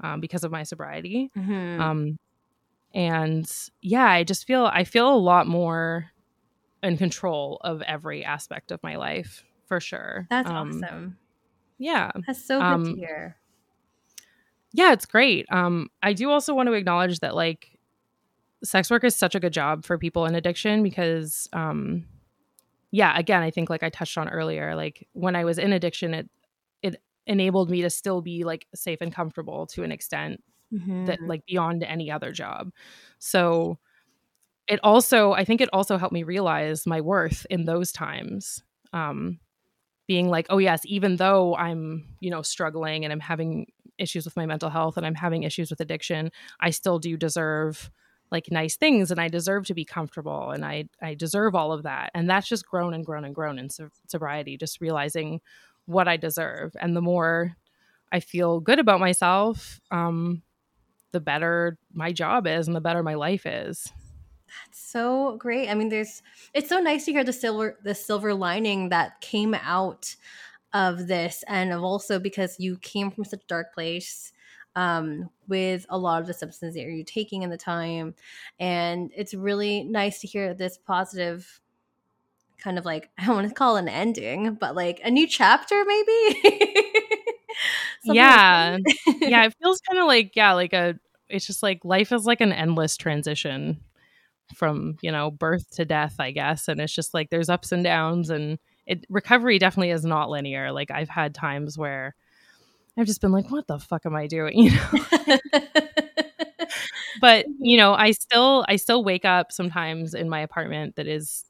S2: um, because of my sobriety. Mm-hmm. Um, and yeah, I just feel I feel a lot more in control of every aspect of my life for sure.
S1: That's um, awesome.
S2: Yeah,
S1: that's so good to um, hear.
S2: Yeah, it's great. Um, I do also want to acknowledge that like sex work is such a good job for people in addiction because um yeah again i think like i touched on earlier like when i was in addiction it it enabled me to still be like safe and comfortable to an extent mm-hmm. that like beyond any other job so it also i think it also helped me realize my worth in those times um being like, oh, yes, even though I'm, you know, struggling and I'm having issues with my mental health and I'm having issues with addiction, I still do deserve like nice things and I deserve to be comfortable and I I deserve all of that. And that's just grown and grown and grown in sobriety, just realizing what I deserve. And the more I feel good about myself, um, the better my job is and the better my life is.
S1: That's so great. I mean, there's it's so nice to hear the silver the silver lining that came out of this and of also because you came from such a dark place um, with a lot of the substances that you're taking in the time. And it's really nice to hear this positive kind of like, I don't want to call it an ending, but like a new chapter, maybe.
S2: yeah. yeah. It feels kind of like, yeah, like a, it's just like life is like an endless transition from, you know, birth to death, I guess. And it's just like there's ups and downs and, it recovery definitely is not linear. Like I've had times where I've just been like, what the fuck am I doing? You know. but you know, I still I still wake up sometimes in my apartment that is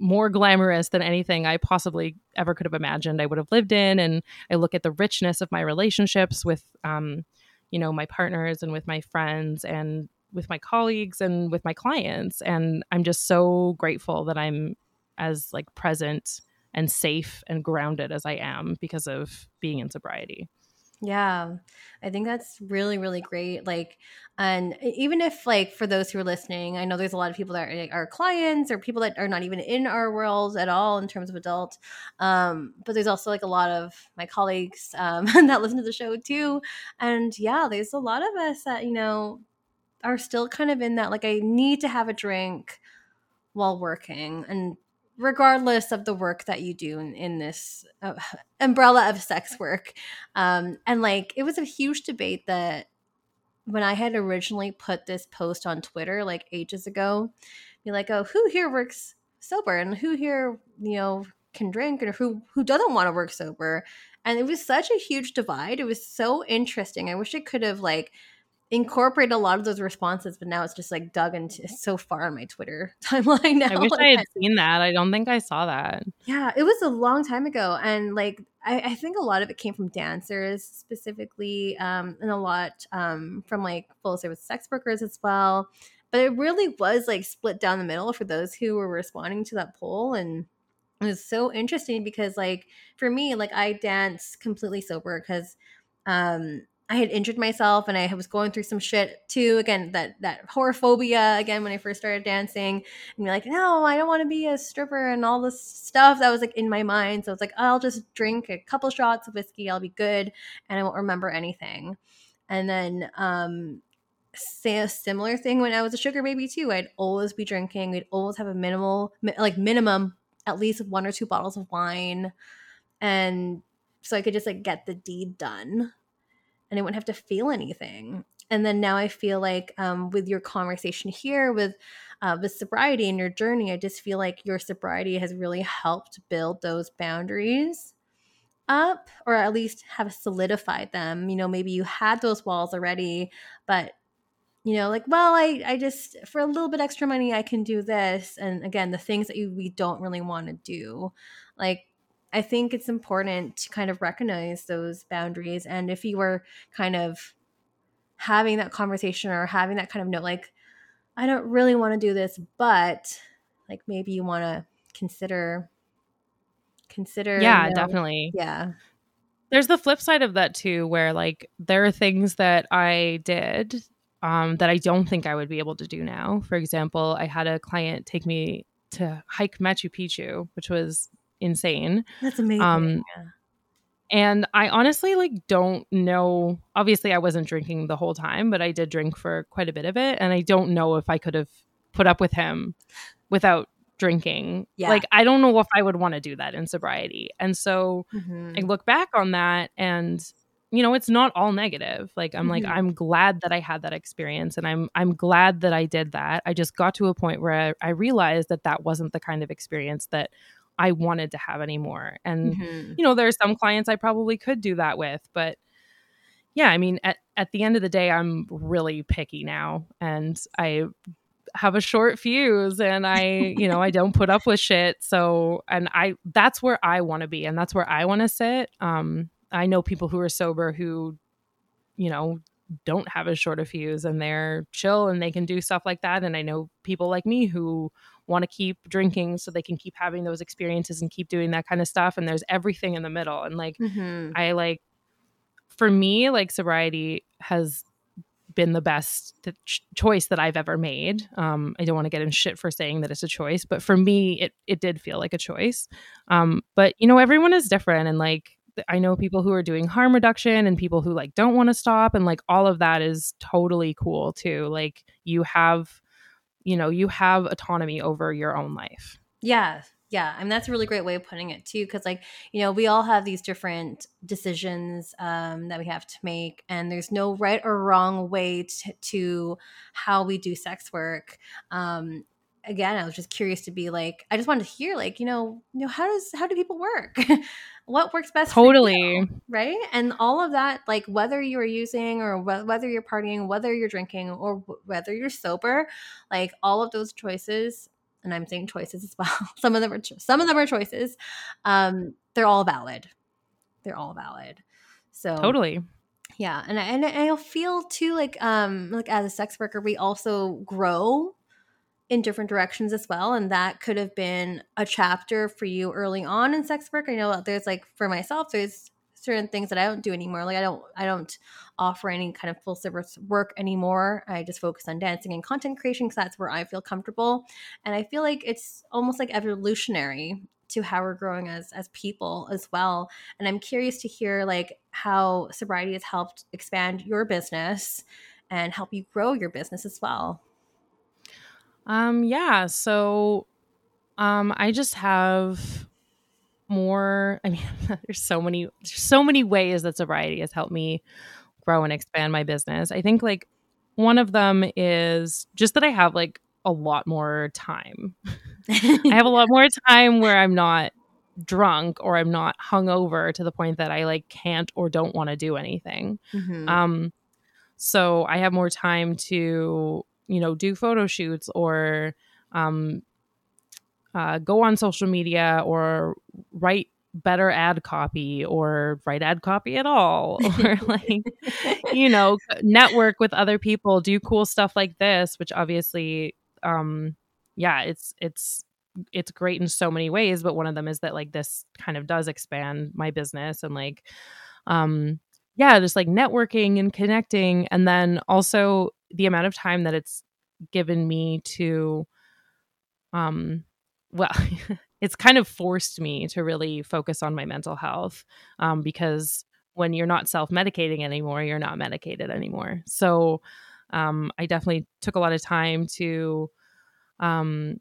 S2: more glamorous than anything I possibly ever could have imagined I would have lived in. And I look at the richness of my relationships with, um, you know, my partners and with my friends and with my colleagues and with my clients. And I'm just so grateful that I'm as like present and safe and grounded as I am because of being in sobriety.
S1: Yeah, I think that's really, really great. Like, and even if, like, for those who are listening, I know there's a lot of people that are, are clients or people that are not even in our world at all in terms of adult. Um, but there's also like a lot of my colleagues um, that listen to the show too. And yeah, there's a lot of us that, you know, are still kind of in that, like, I need to have a drink while working. And regardless of the work that you do in, in this uh, umbrella of sex work. Um, and like, it was a huge debate that when I had originally put this post on Twitter like ages ago, be like, oh, who here works sober and who here, you know, can drink and who who doesn't want to work sober. And it was such a huge divide. It was so interesting. I wish it could have like incorporate a lot of those responses, but now it's just like dug into so far on my Twitter timeline now.
S2: I wish I had seen that. I don't think I saw that.
S1: Yeah, it was a long time ago. And like I, I think a lot of it came from dancers specifically, um, and a lot um, from like full service sex workers as well. But it really was like split down the middle for those who were responding to that poll and it was so interesting because like for me like i dance completely sober because um I had injured myself and I was going through some shit too. Again, that that whorephobia again when I first started dancing and be like, no, I don't want to be a stripper and all this stuff that was like in my mind. So it's like, I'll just drink a couple shots of whiskey, I'll be good, and I won't remember anything. And then um say a similar thing when I was a sugar baby too. I'd always be drinking. We'd always have a minimal like minimum at least one or two bottles of wine. And so I could just like get the deed done and I wouldn't have to feel anything. And then now I feel like um, with your conversation here with uh, with sobriety and your journey, I just feel like your sobriety has really helped build those boundaries up, or at least have solidified them. You know, maybe you had those walls already, but you know, like, well, I, I just for a little bit extra money, I can do this. And again, the things that you, we don't really want to do, like I think it's important to kind of recognize those boundaries. And if you were kind of having that conversation or having that kind of note, like, I don't really want to do this, but like maybe you want to consider, consider.
S2: Yeah, you know, definitely.
S1: Yeah.
S2: There's the flip side of that too, where like there are things that I did um, that I don't think I would be able to do now. For example, I had a client take me to hike Machu Picchu, which was insane.
S1: That's amazing. Um, yeah.
S2: And I honestly like don't know. Obviously, I wasn't drinking the whole time, but I did drink for quite a bit of it, and I don't know if I could have put up with him without drinking. Yeah. Like I don't know if I would want to do that in sobriety. And so mm-hmm. I look back on that and you know, it's not all negative. Like I'm mm-hmm. like I'm glad that I had that experience and I'm I'm glad that I did that. I just got to a point where I, I realized that that wasn't the kind of experience that I wanted to have anymore. And, mm-hmm. you know, there are some clients I probably could do that with, but yeah, I mean, at, at the end of the day, I'm really picky now. And I have a short fuse and I, you know, I don't put up with shit. So, and I, that's where I want to be and that's where I want to sit. Um, I know people who are sober who, you know, don't have as short a fuse and they're chill and they can do stuff like that. And I know people like me who want to keep drinking so they can keep having those experiences and keep doing that kind of stuff. And there's everything in the middle. And like, mm-hmm. I like, for me, like sobriety has been the best ch- choice that I've ever made. Um, I don't want to get in shit for saying that it's a choice, but for me, it it did feel like a choice. Um, but you know, everyone is different, and like I know people who are doing harm reduction and people who like don't want to stop, and like all of that is totally cool too. Like you have, you know, you have autonomy over your own life.
S1: Yeah, yeah, I mean that's a really great way of putting it too, because like you know we all have these different decisions um, that we have to make, and there's no right or wrong way to, to how we do sex work. Um, again, I was just curious to be like, I just wanted to hear like you know, you know how does how do people work? what works best?
S2: Totally,
S1: you, right? And all of that, like whether you're using or wh- whether you're partying, whether you're drinking or whether you're sober, like all of those choices and I'm saying choices as well. some of them are some of them are choices. Um, they're all valid. They're all valid. So
S2: totally.
S1: Yeah, and I, and I feel too like um like as a sex worker we also grow in different directions as well and that could have been a chapter for you early on in sex work. I know that there's like for myself there's certain things that I don't do anymore. Like I don't I don't offer any kind of full service work anymore. I just focus on dancing and content creation because that's where I feel comfortable. And I feel like it's almost like evolutionary to how we're growing as as people as well. And I'm curious to hear like how sobriety has helped expand your business and help you grow your business as well.
S2: Um yeah, so um I just have more i mean there's so many there's so many ways that sobriety has helped me grow and expand my business. I think like one of them is just that i have like a lot more time. I have a lot more time where i'm not drunk or i'm not hungover to the point that i like can't or don't want to do anything. Mm-hmm. um so i have more time to you know do photo shoots or um uh, go on social media or write better ad copy or write ad copy at all or like you know network with other people do cool stuff like this which obviously um yeah it's it's it's great in so many ways but one of them is that like this kind of does expand my business and like um yeah just like networking and connecting. And then also the amount of time that it's given me to um well, it's kind of forced me to really focus on my mental health um, because when you're not self medicating anymore, you're not medicated anymore. So um, I definitely took a lot of time to um,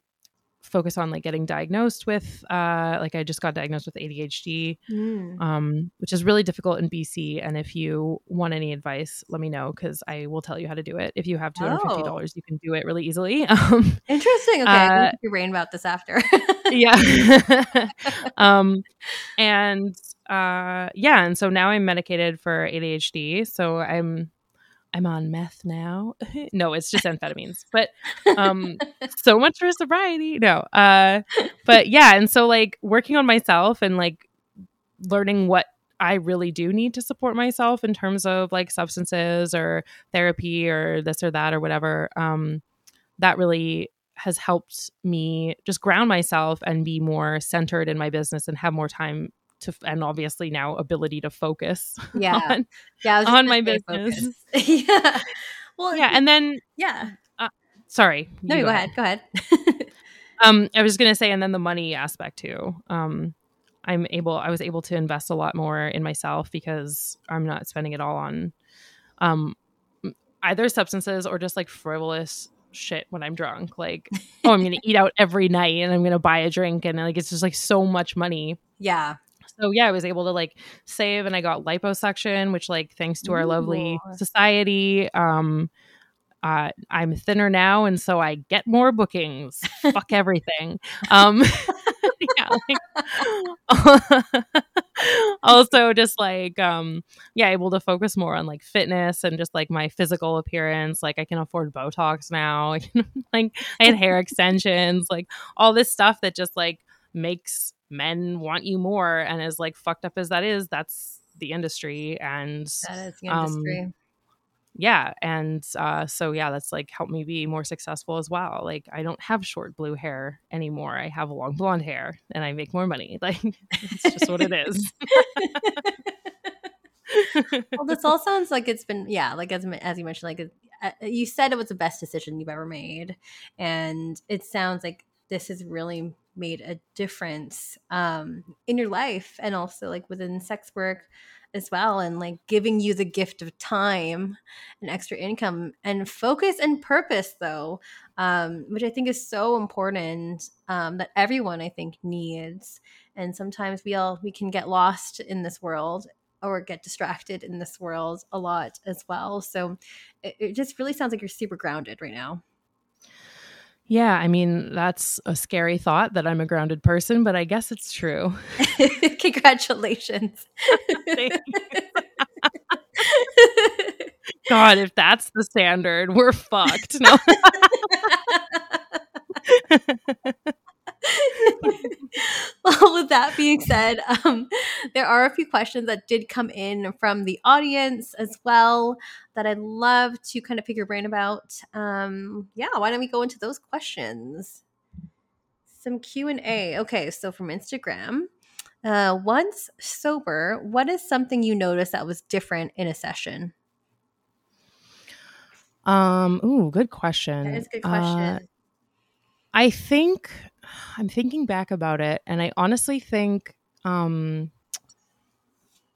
S2: focus on like getting diagnosed with uh like I just got diagnosed with ADHD mm. um which is really difficult in BC and if you want any advice let me know cuz I will tell you how to do it if you have $250 oh. you can do it really easily
S1: um interesting okay uh, I'm your brain about this after
S2: yeah um and uh yeah and so now I'm medicated for ADHD so I'm I'm on meth now. no, it's just amphetamines. But um so much for sobriety. No. Uh but yeah, and so like working on myself and like learning what I really do need to support myself in terms of like substances or therapy or this or that or whatever. Um that really has helped me just ground myself and be more centered in my business and have more time to and obviously now ability to focus
S1: yeah.
S2: on,
S1: yeah
S2: on my business. yeah. Well yeah and then
S1: yeah.
S2: uh, sorry
S1: no go, go ahead. ahead
S2: go ahead. Um i was gonna say and then the money aspect too. Um i'm able i was able to invest a lot more in myself because i'm not spending it all on um either substances or just like frivolous shit when I'm drunk. Like, oh, I'm gonna eat out every night and I'm gonna buy a drink and like it's just like so much money.
S1: Yeah
S2: so yeah, I was able to like save and I got liposuction, which like thanks to our Ooh. lovely society, um uh, I'm thinner now, and so I get more bookings. Fuck everything. Um, yeah, like, also just like um yeah able to focus more on like fitness and just like my physical appearance like i can afford botox now like i had hair extensions like all this stuff that just like makes men want you more and as like fucked up as that is that's the industry and
S1: that is the industry. um,
S2: yeah and uh, so yeah that's like helped me be more successful as well. Like i don't have short blue hair anymore. I have long blonde hair and i make more money. Like it's just what it is.
S1: Well this all sounds like it's been yeah like as, as you mentioned like uh, you said it was the best decision you've ever made and it sounds like this has really made a difference um, in your life and also like within sex work as well and like giving you the gift of time and extra income and focus and purpose though um, which i think is so important um, that everyone i think needs. And sometimes we all we can get lost in this world or get distracted in this world a lot as well. So it, it just really sounds like you're super grounded right now
S2: yeah, I mean, that's a scary thought that I'm a grounded person, but I guess it's true.
S1: Congratulations.
S2: God, if that's the standard, we're fucked. No.
S1: well, with that being said, um, there are a few questions that did come in from the audience as well that I'd love to kind of pick your brain about. Um, yeah, why don't we go into those questions? Some Q and A. Okay, so from Instagram, uh, once sober, what is something you noticed that was different in a session?
S2: Um. Ooh, good question.
S1: That is a good question. Uh,
S2: I think I'm thinking back about it, and I honestly think um,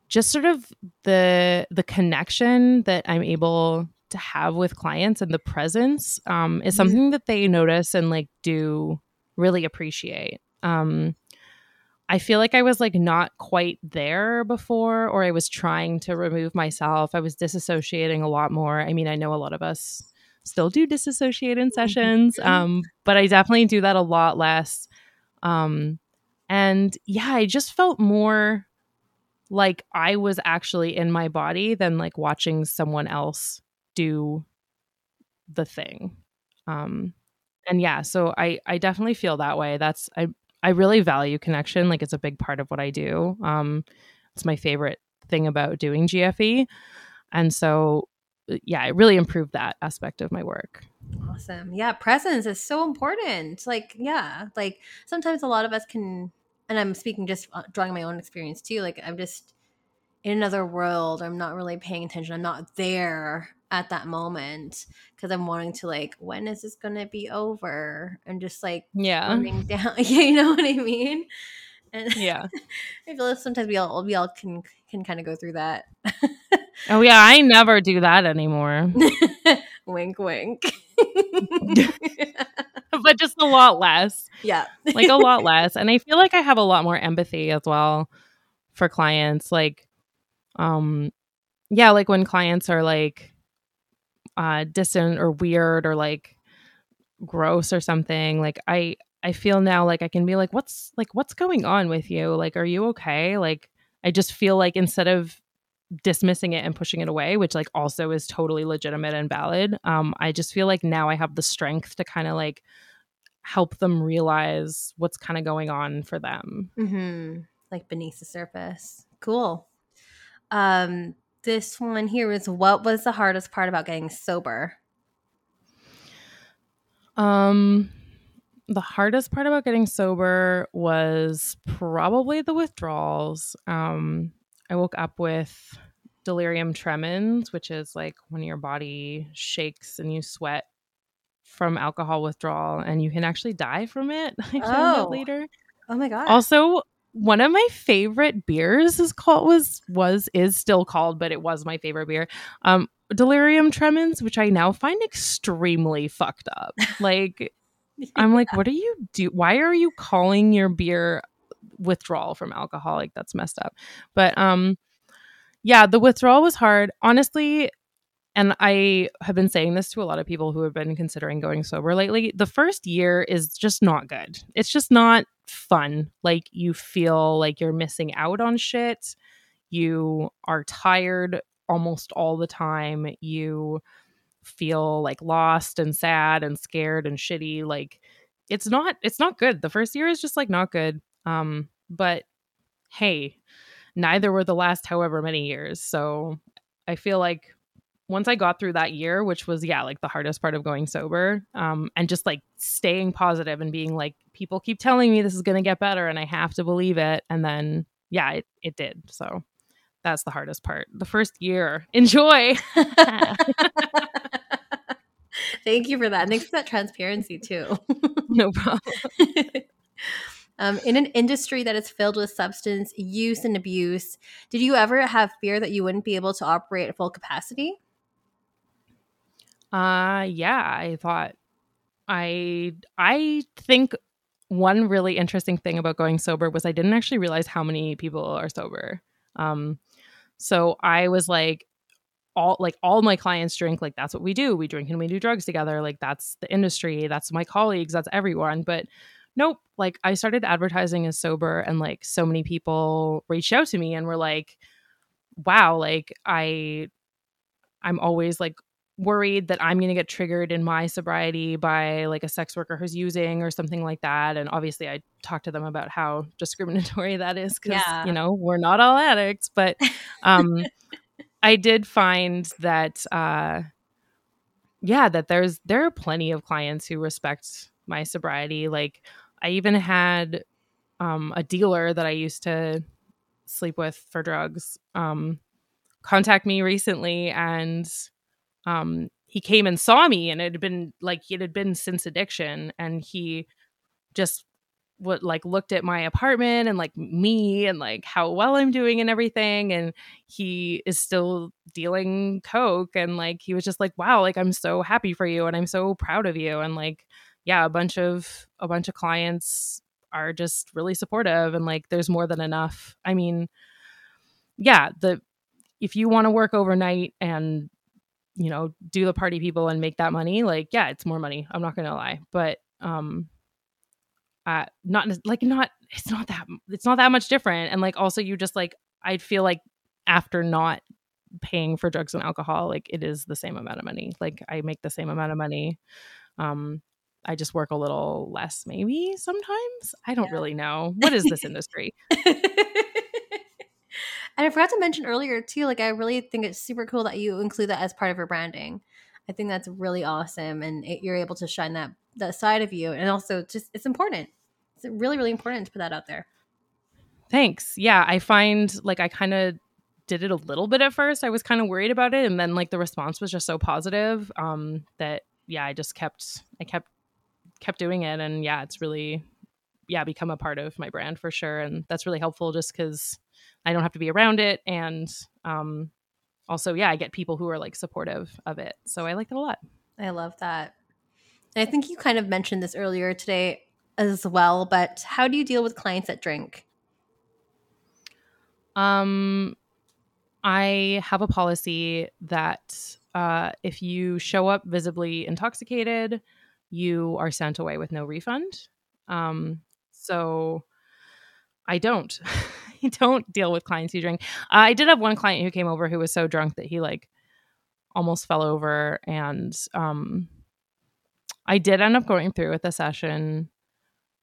S2: just sort of the the connection that I'm able to have with clients and the presence um, is mm-hmm. something that they notice and like do really appreciate. Um, I feel like I was like not quite there before, or I was trying to remove myself. I was disassociating a lot more. I mean, I know a lot of us still do disassociate in sessions, mm-hmm. um, but I definitely do that a lot less. Um, and yeah, I just felt more like I was actually in my body than like watching someone else do the thing. Um, and yeah, so I I definitely feel that way. That's I I really value connection. Like it's a big part of what I do. Um, it's my favorite thing about doing GFE. And so yeah, it really improved that aspect of my work.
S1: Awesome. Yeah, presence is so important. Like, yeah, like sometimes a lot of us can, and I'm speaking just uh, drawing my own experience too. Like, I'm just in another world. I'm not really paying attention. I'm not there at that moment because I'm wanting to like, when is this gonna be over? And just like,
S2: yeah,
S1: down. you know what I mean.
S2: And yeah,
S1: I feel like sometimes we all we all can can kind of go through that.
S2: Oh yeah, I never do that anymore.
S1: wink, wink.
S2: but just a lot less.
S1: Yeah,
S2: like a lot less, and I feel like I have a lot more empathy as well for clients. Like, um, yeah, like when clients are like uh distant or weird or like gross or something like i I feel now like I can be like, what's like, what's going on with you? Like, are you okay? Like, I just feel like instead of dismissing it and pushing it away, which like also is totally legitimate and valid, um, I just feel like now I have the strength to kind of like help them realize what's kind of going on for them.
S1: Mm-hmm. Like beneath the surface. Cool. Um, this one here is what was the hardest part about getting sober?
S2: Um, the hardest part about getting sober was probably the withdrawals. Um, I woke up with delirium tremens, which is like when your body shakes and you sweat from alcohol withdrawal, and you can actually die from it. I found oh. out later.
S1: Oh my god!
S2: Also, one of my favorite beers is called was was is still called, but it was my favorite beer. Um, delirium tremens, which I now find extremely fucked up. Like I'm like, what are you do? Why are you calling your beer withdrawal from alcohol? Like that's messed up. But um, yeah, the withdrawal was hard. Honestly, and I have been saying this to a lot of people who have been considering going sober lately. The first year is just not good. It's just not fun. Like you feel like you're missing out on shit. You are tired almost all the time. You feel like lost and sad and scared and shitty. Like it's not it's not good. The first year is just like not good. Um but hey, neither were the last however many years. So I feel like once I got through that year, which was yeah, like the hardest part of going sober, um, and just like staying positive and being like, people keep telling me this is gonna get better, and I have to believe it, and then yeah, it it did. So that's the hardest part. The first year, enjoy.
S1: Thank you for that. thanks for that transparency too.
S2: no problem.
S1: Um, in an industry that is filled with substance use and abuse, did you ever have fear that you wouldn't be able to operate at full capacity?
S2: Uh yeah, I thought I I think one really interesting thing about going sober was I didn't actually realize how many people are sober. Um so I was like all like all my clients drink like that's what we do. We drink and we do drugs together. Like that's the industry, that's my colleagues, that's everyone. But nope, like I started advertising as sober and like so many people reached out to me and were like wow, like I I'm always like worried that I'm going to get triggered in my sobriety by like a sex worker who's using or something like that. And obviously, I talked to them about how discriminatory that is because, yeah. you know, we're not all addicts. But um, I did find that, uh, yeah, that there's, there are plenty of clients who respect my sobriety. Like, I even had um, a dealer that I used to sleep with for drugs um, contact me recently and um, he came and saw me and it had been like it had been since addiction and he just what like looked at my apartment and like me and like how well I'm doing and everything and he is still dealing coke and like he was just like wow like I'm so happy for you and I'm so proud of you and like yeah a bunch of a bunch of clients are just really supportive and like there's more than enough. I mean yeah the if you want to work overnight and you know do the party people and make that money like yeah it's more money i'm not gonna lie. But um uh not like not it's not that it's not that much different. And like also you just like i feel like after not paying for drugs and alcohol like it is the same amount of money. Like i make the same amount of money. Um i just work a little less maybe sometimes i don't yeah. really know what is this industry
S1: And I forgot to mention earlier too, like I really think it's super cool that you include that as part of your branding. I think that's really awesome, and it, you're able to shine that that side of you, and also just it's important. It's really really important to put that out there.
S2: Thanks. Yeah, I find like I kind of did it a little bit at first. I was kind of worried about it, and then like the response was just so positive um, that yeah, I just kept I kept kept doing it, and yeah, it's really yeah become a part of my brand for sure, and that's really helpful just because I don't have to be around it. And um, also, yeah, I get people who are like supportive of it. So I like it a lot.
S1: I love that. And I think you kind of mentioned this earlier today as well, but how do you deal with clients that drink?
S2: Um, I have a policy that uh, if you show up visibly intoxicated, you are sent away with no refund. Um, so I don't. I don't deal with clients who drink. I did have one client who came over who was so drunk that he like almost fell over, and um, I did end up going through with the session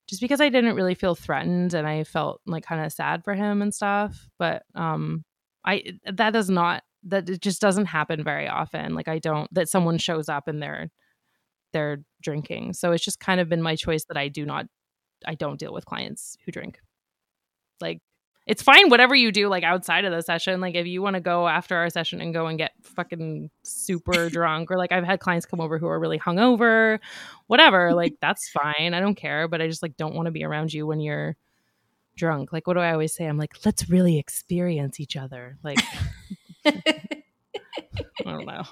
S2: just because I didn't really feel threatened and I felt like kind of sad for him and stuff. But um, I that does not that it just doesn't happen very often. Like I don't that someone shows up and they're they're drinking. So it's just kind of been my choice that I do not I don't deal with clients who drink. Like it's fine whatever you do like outside of the session like if you want to go after our session and go and get fucking super drunk or like i've had clients come over who are really hungover whatever like that's fine i don't care but i just like don't want to be around you when you're drunk like what do i always say i'm like let's really experience each other like i don't know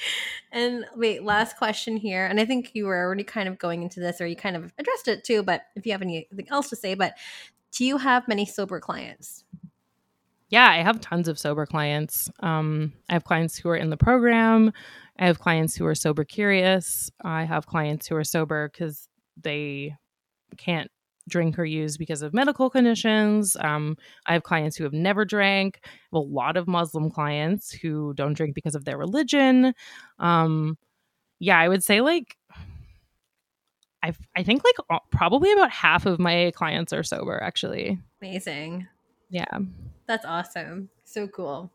S1: and wait, last question here. And I think you were already kind of going into this or you kind of addressed it too, but if you have anything else to say, but do you have many sober clients?
S2: yeah, I have tons of sober clients. Um, I have clients who are in the program. I have clients who are sober curious. I have clients who are sober because they can't drink or use because of medical conditions. Um, I have clients who have never drank. I have a lot of Muslim clients who don't drink because of their religion. Um, yeah, I would say like I I think like probably about half of my clients are sober actually.
S1: Amazing.
S2: Yeah.
S1: That's awesome. So cool.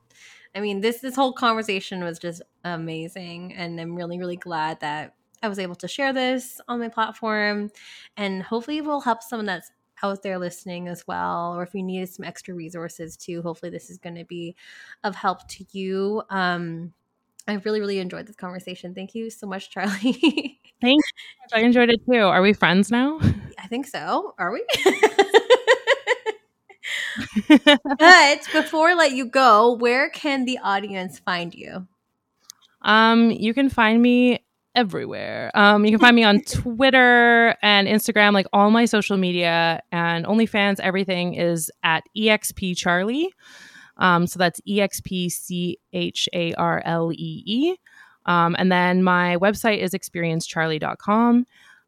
S1: I mean, this this whole conversation was just amazing and I'm really really glad that I was able to share this on my platform and hopefully it will help someone that's out there listening as well or if you needed some extra resources too, hopefully this is going to be of help to you. Um I really, really enjoyed this conversation. Thank you so much, Charlie.
S2: Thanks. I enjoyed it too. Are we friends now?
S1: I think so. Are we? but before I let you go, where can the audience find you?
S2: Um, you can find me everywhere. Um, you can find me on Twitter and Instagram, like all my social media and OnlyFans. Everything is at exp Charlie. Um, so that's E X P C H A R L E E. Um, and then my website is experiencecharlie.com.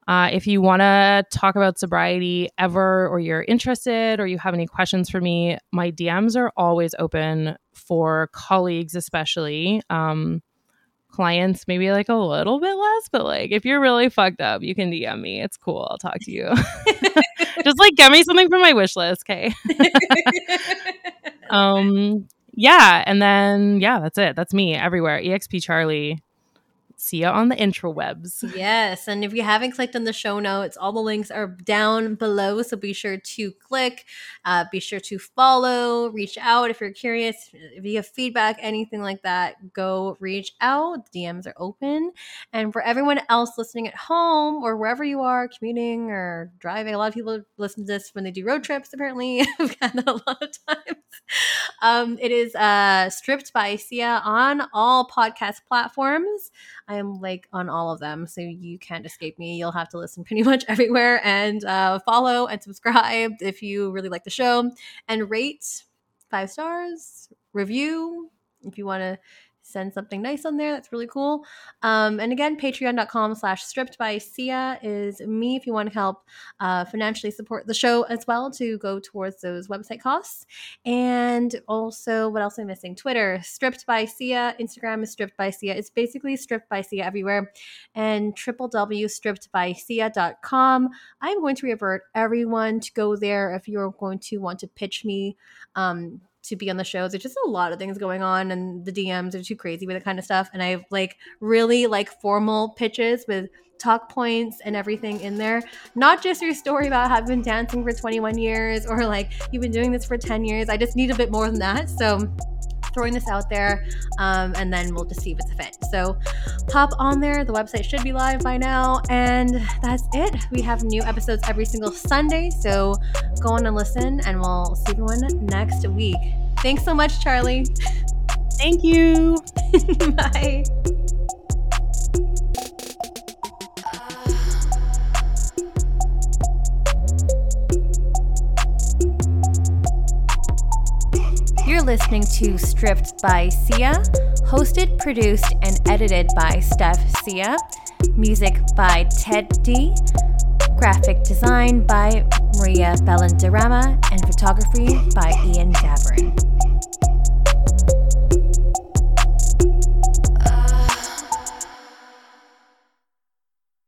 S2: Uh, if you want to talk about sobriety ever, or you're interested, or you have any questions for me, my DMs are always open for colleagues, especially. Um, clients, maybe like a little bit less, but like if you're really fucked up, you can DM me. It's cool. I'll talk to you. Just like get me something from my wish list, okay? um, yeah, and then yeah, that's it. That's me everywhere. EXP Charlie see you on the intrawebs.
S1: Yes. And if you haven't clicked on the show notes, all the links are down below. So be sure to click, uh, be sure to follow, reach out if you're curious. If you have feedback, anything like that, go reach out. DMs are open. And for everyone else listening at home or wherever you are, commuting or driving, a lot of people listen to this when they do road trips, apparently. I've got a lot of times. Um, it is uh, stripped by Sia on all podcast platforms. I am like on all of them, so you can't escape me. You'll have to listen pretty much everywhere and uh, follow and subscribe if you really like the show and rate five stars, review if you want to send something nice on there. That's really cool. Um, and again, patreon.com slash stripped by Sia is me if you want to help uh, financially support the show as well to go towards those website costs. And also, what else am I missing? Twitter, stripped by Sia. Instagram is stripped by Sia. It's basically stripped by Sia everywhere. And www.strippedbysia.com. I'm going to revert everyone to go there if you're going to want to pitch me. Um, to be on the shows. There's just a lot of things going on, and the DMs are too crazy with that kind of stuff. And I have like really like formal pitches with talk points and everything in there. Not just your story about having been dancing for 21 years or like you've been doing this for 10 years. I just need a bit more than that. So throwing this out there um, and then we'll just see if it's a fit. So pop on there. The website should be live by now. And that's it. We have new episodes every single Sunday. So go on and listen, and we'll see everyone next week. Thanks so much, Charlie.
S2: Thank you.
S1: Bye. You're listening to Stripped by Sia, hosted, produced, and edited by Steph Sia. Music by Ted D. Graphic design by Maria Bellandarama, and photography by Ian Dabrin.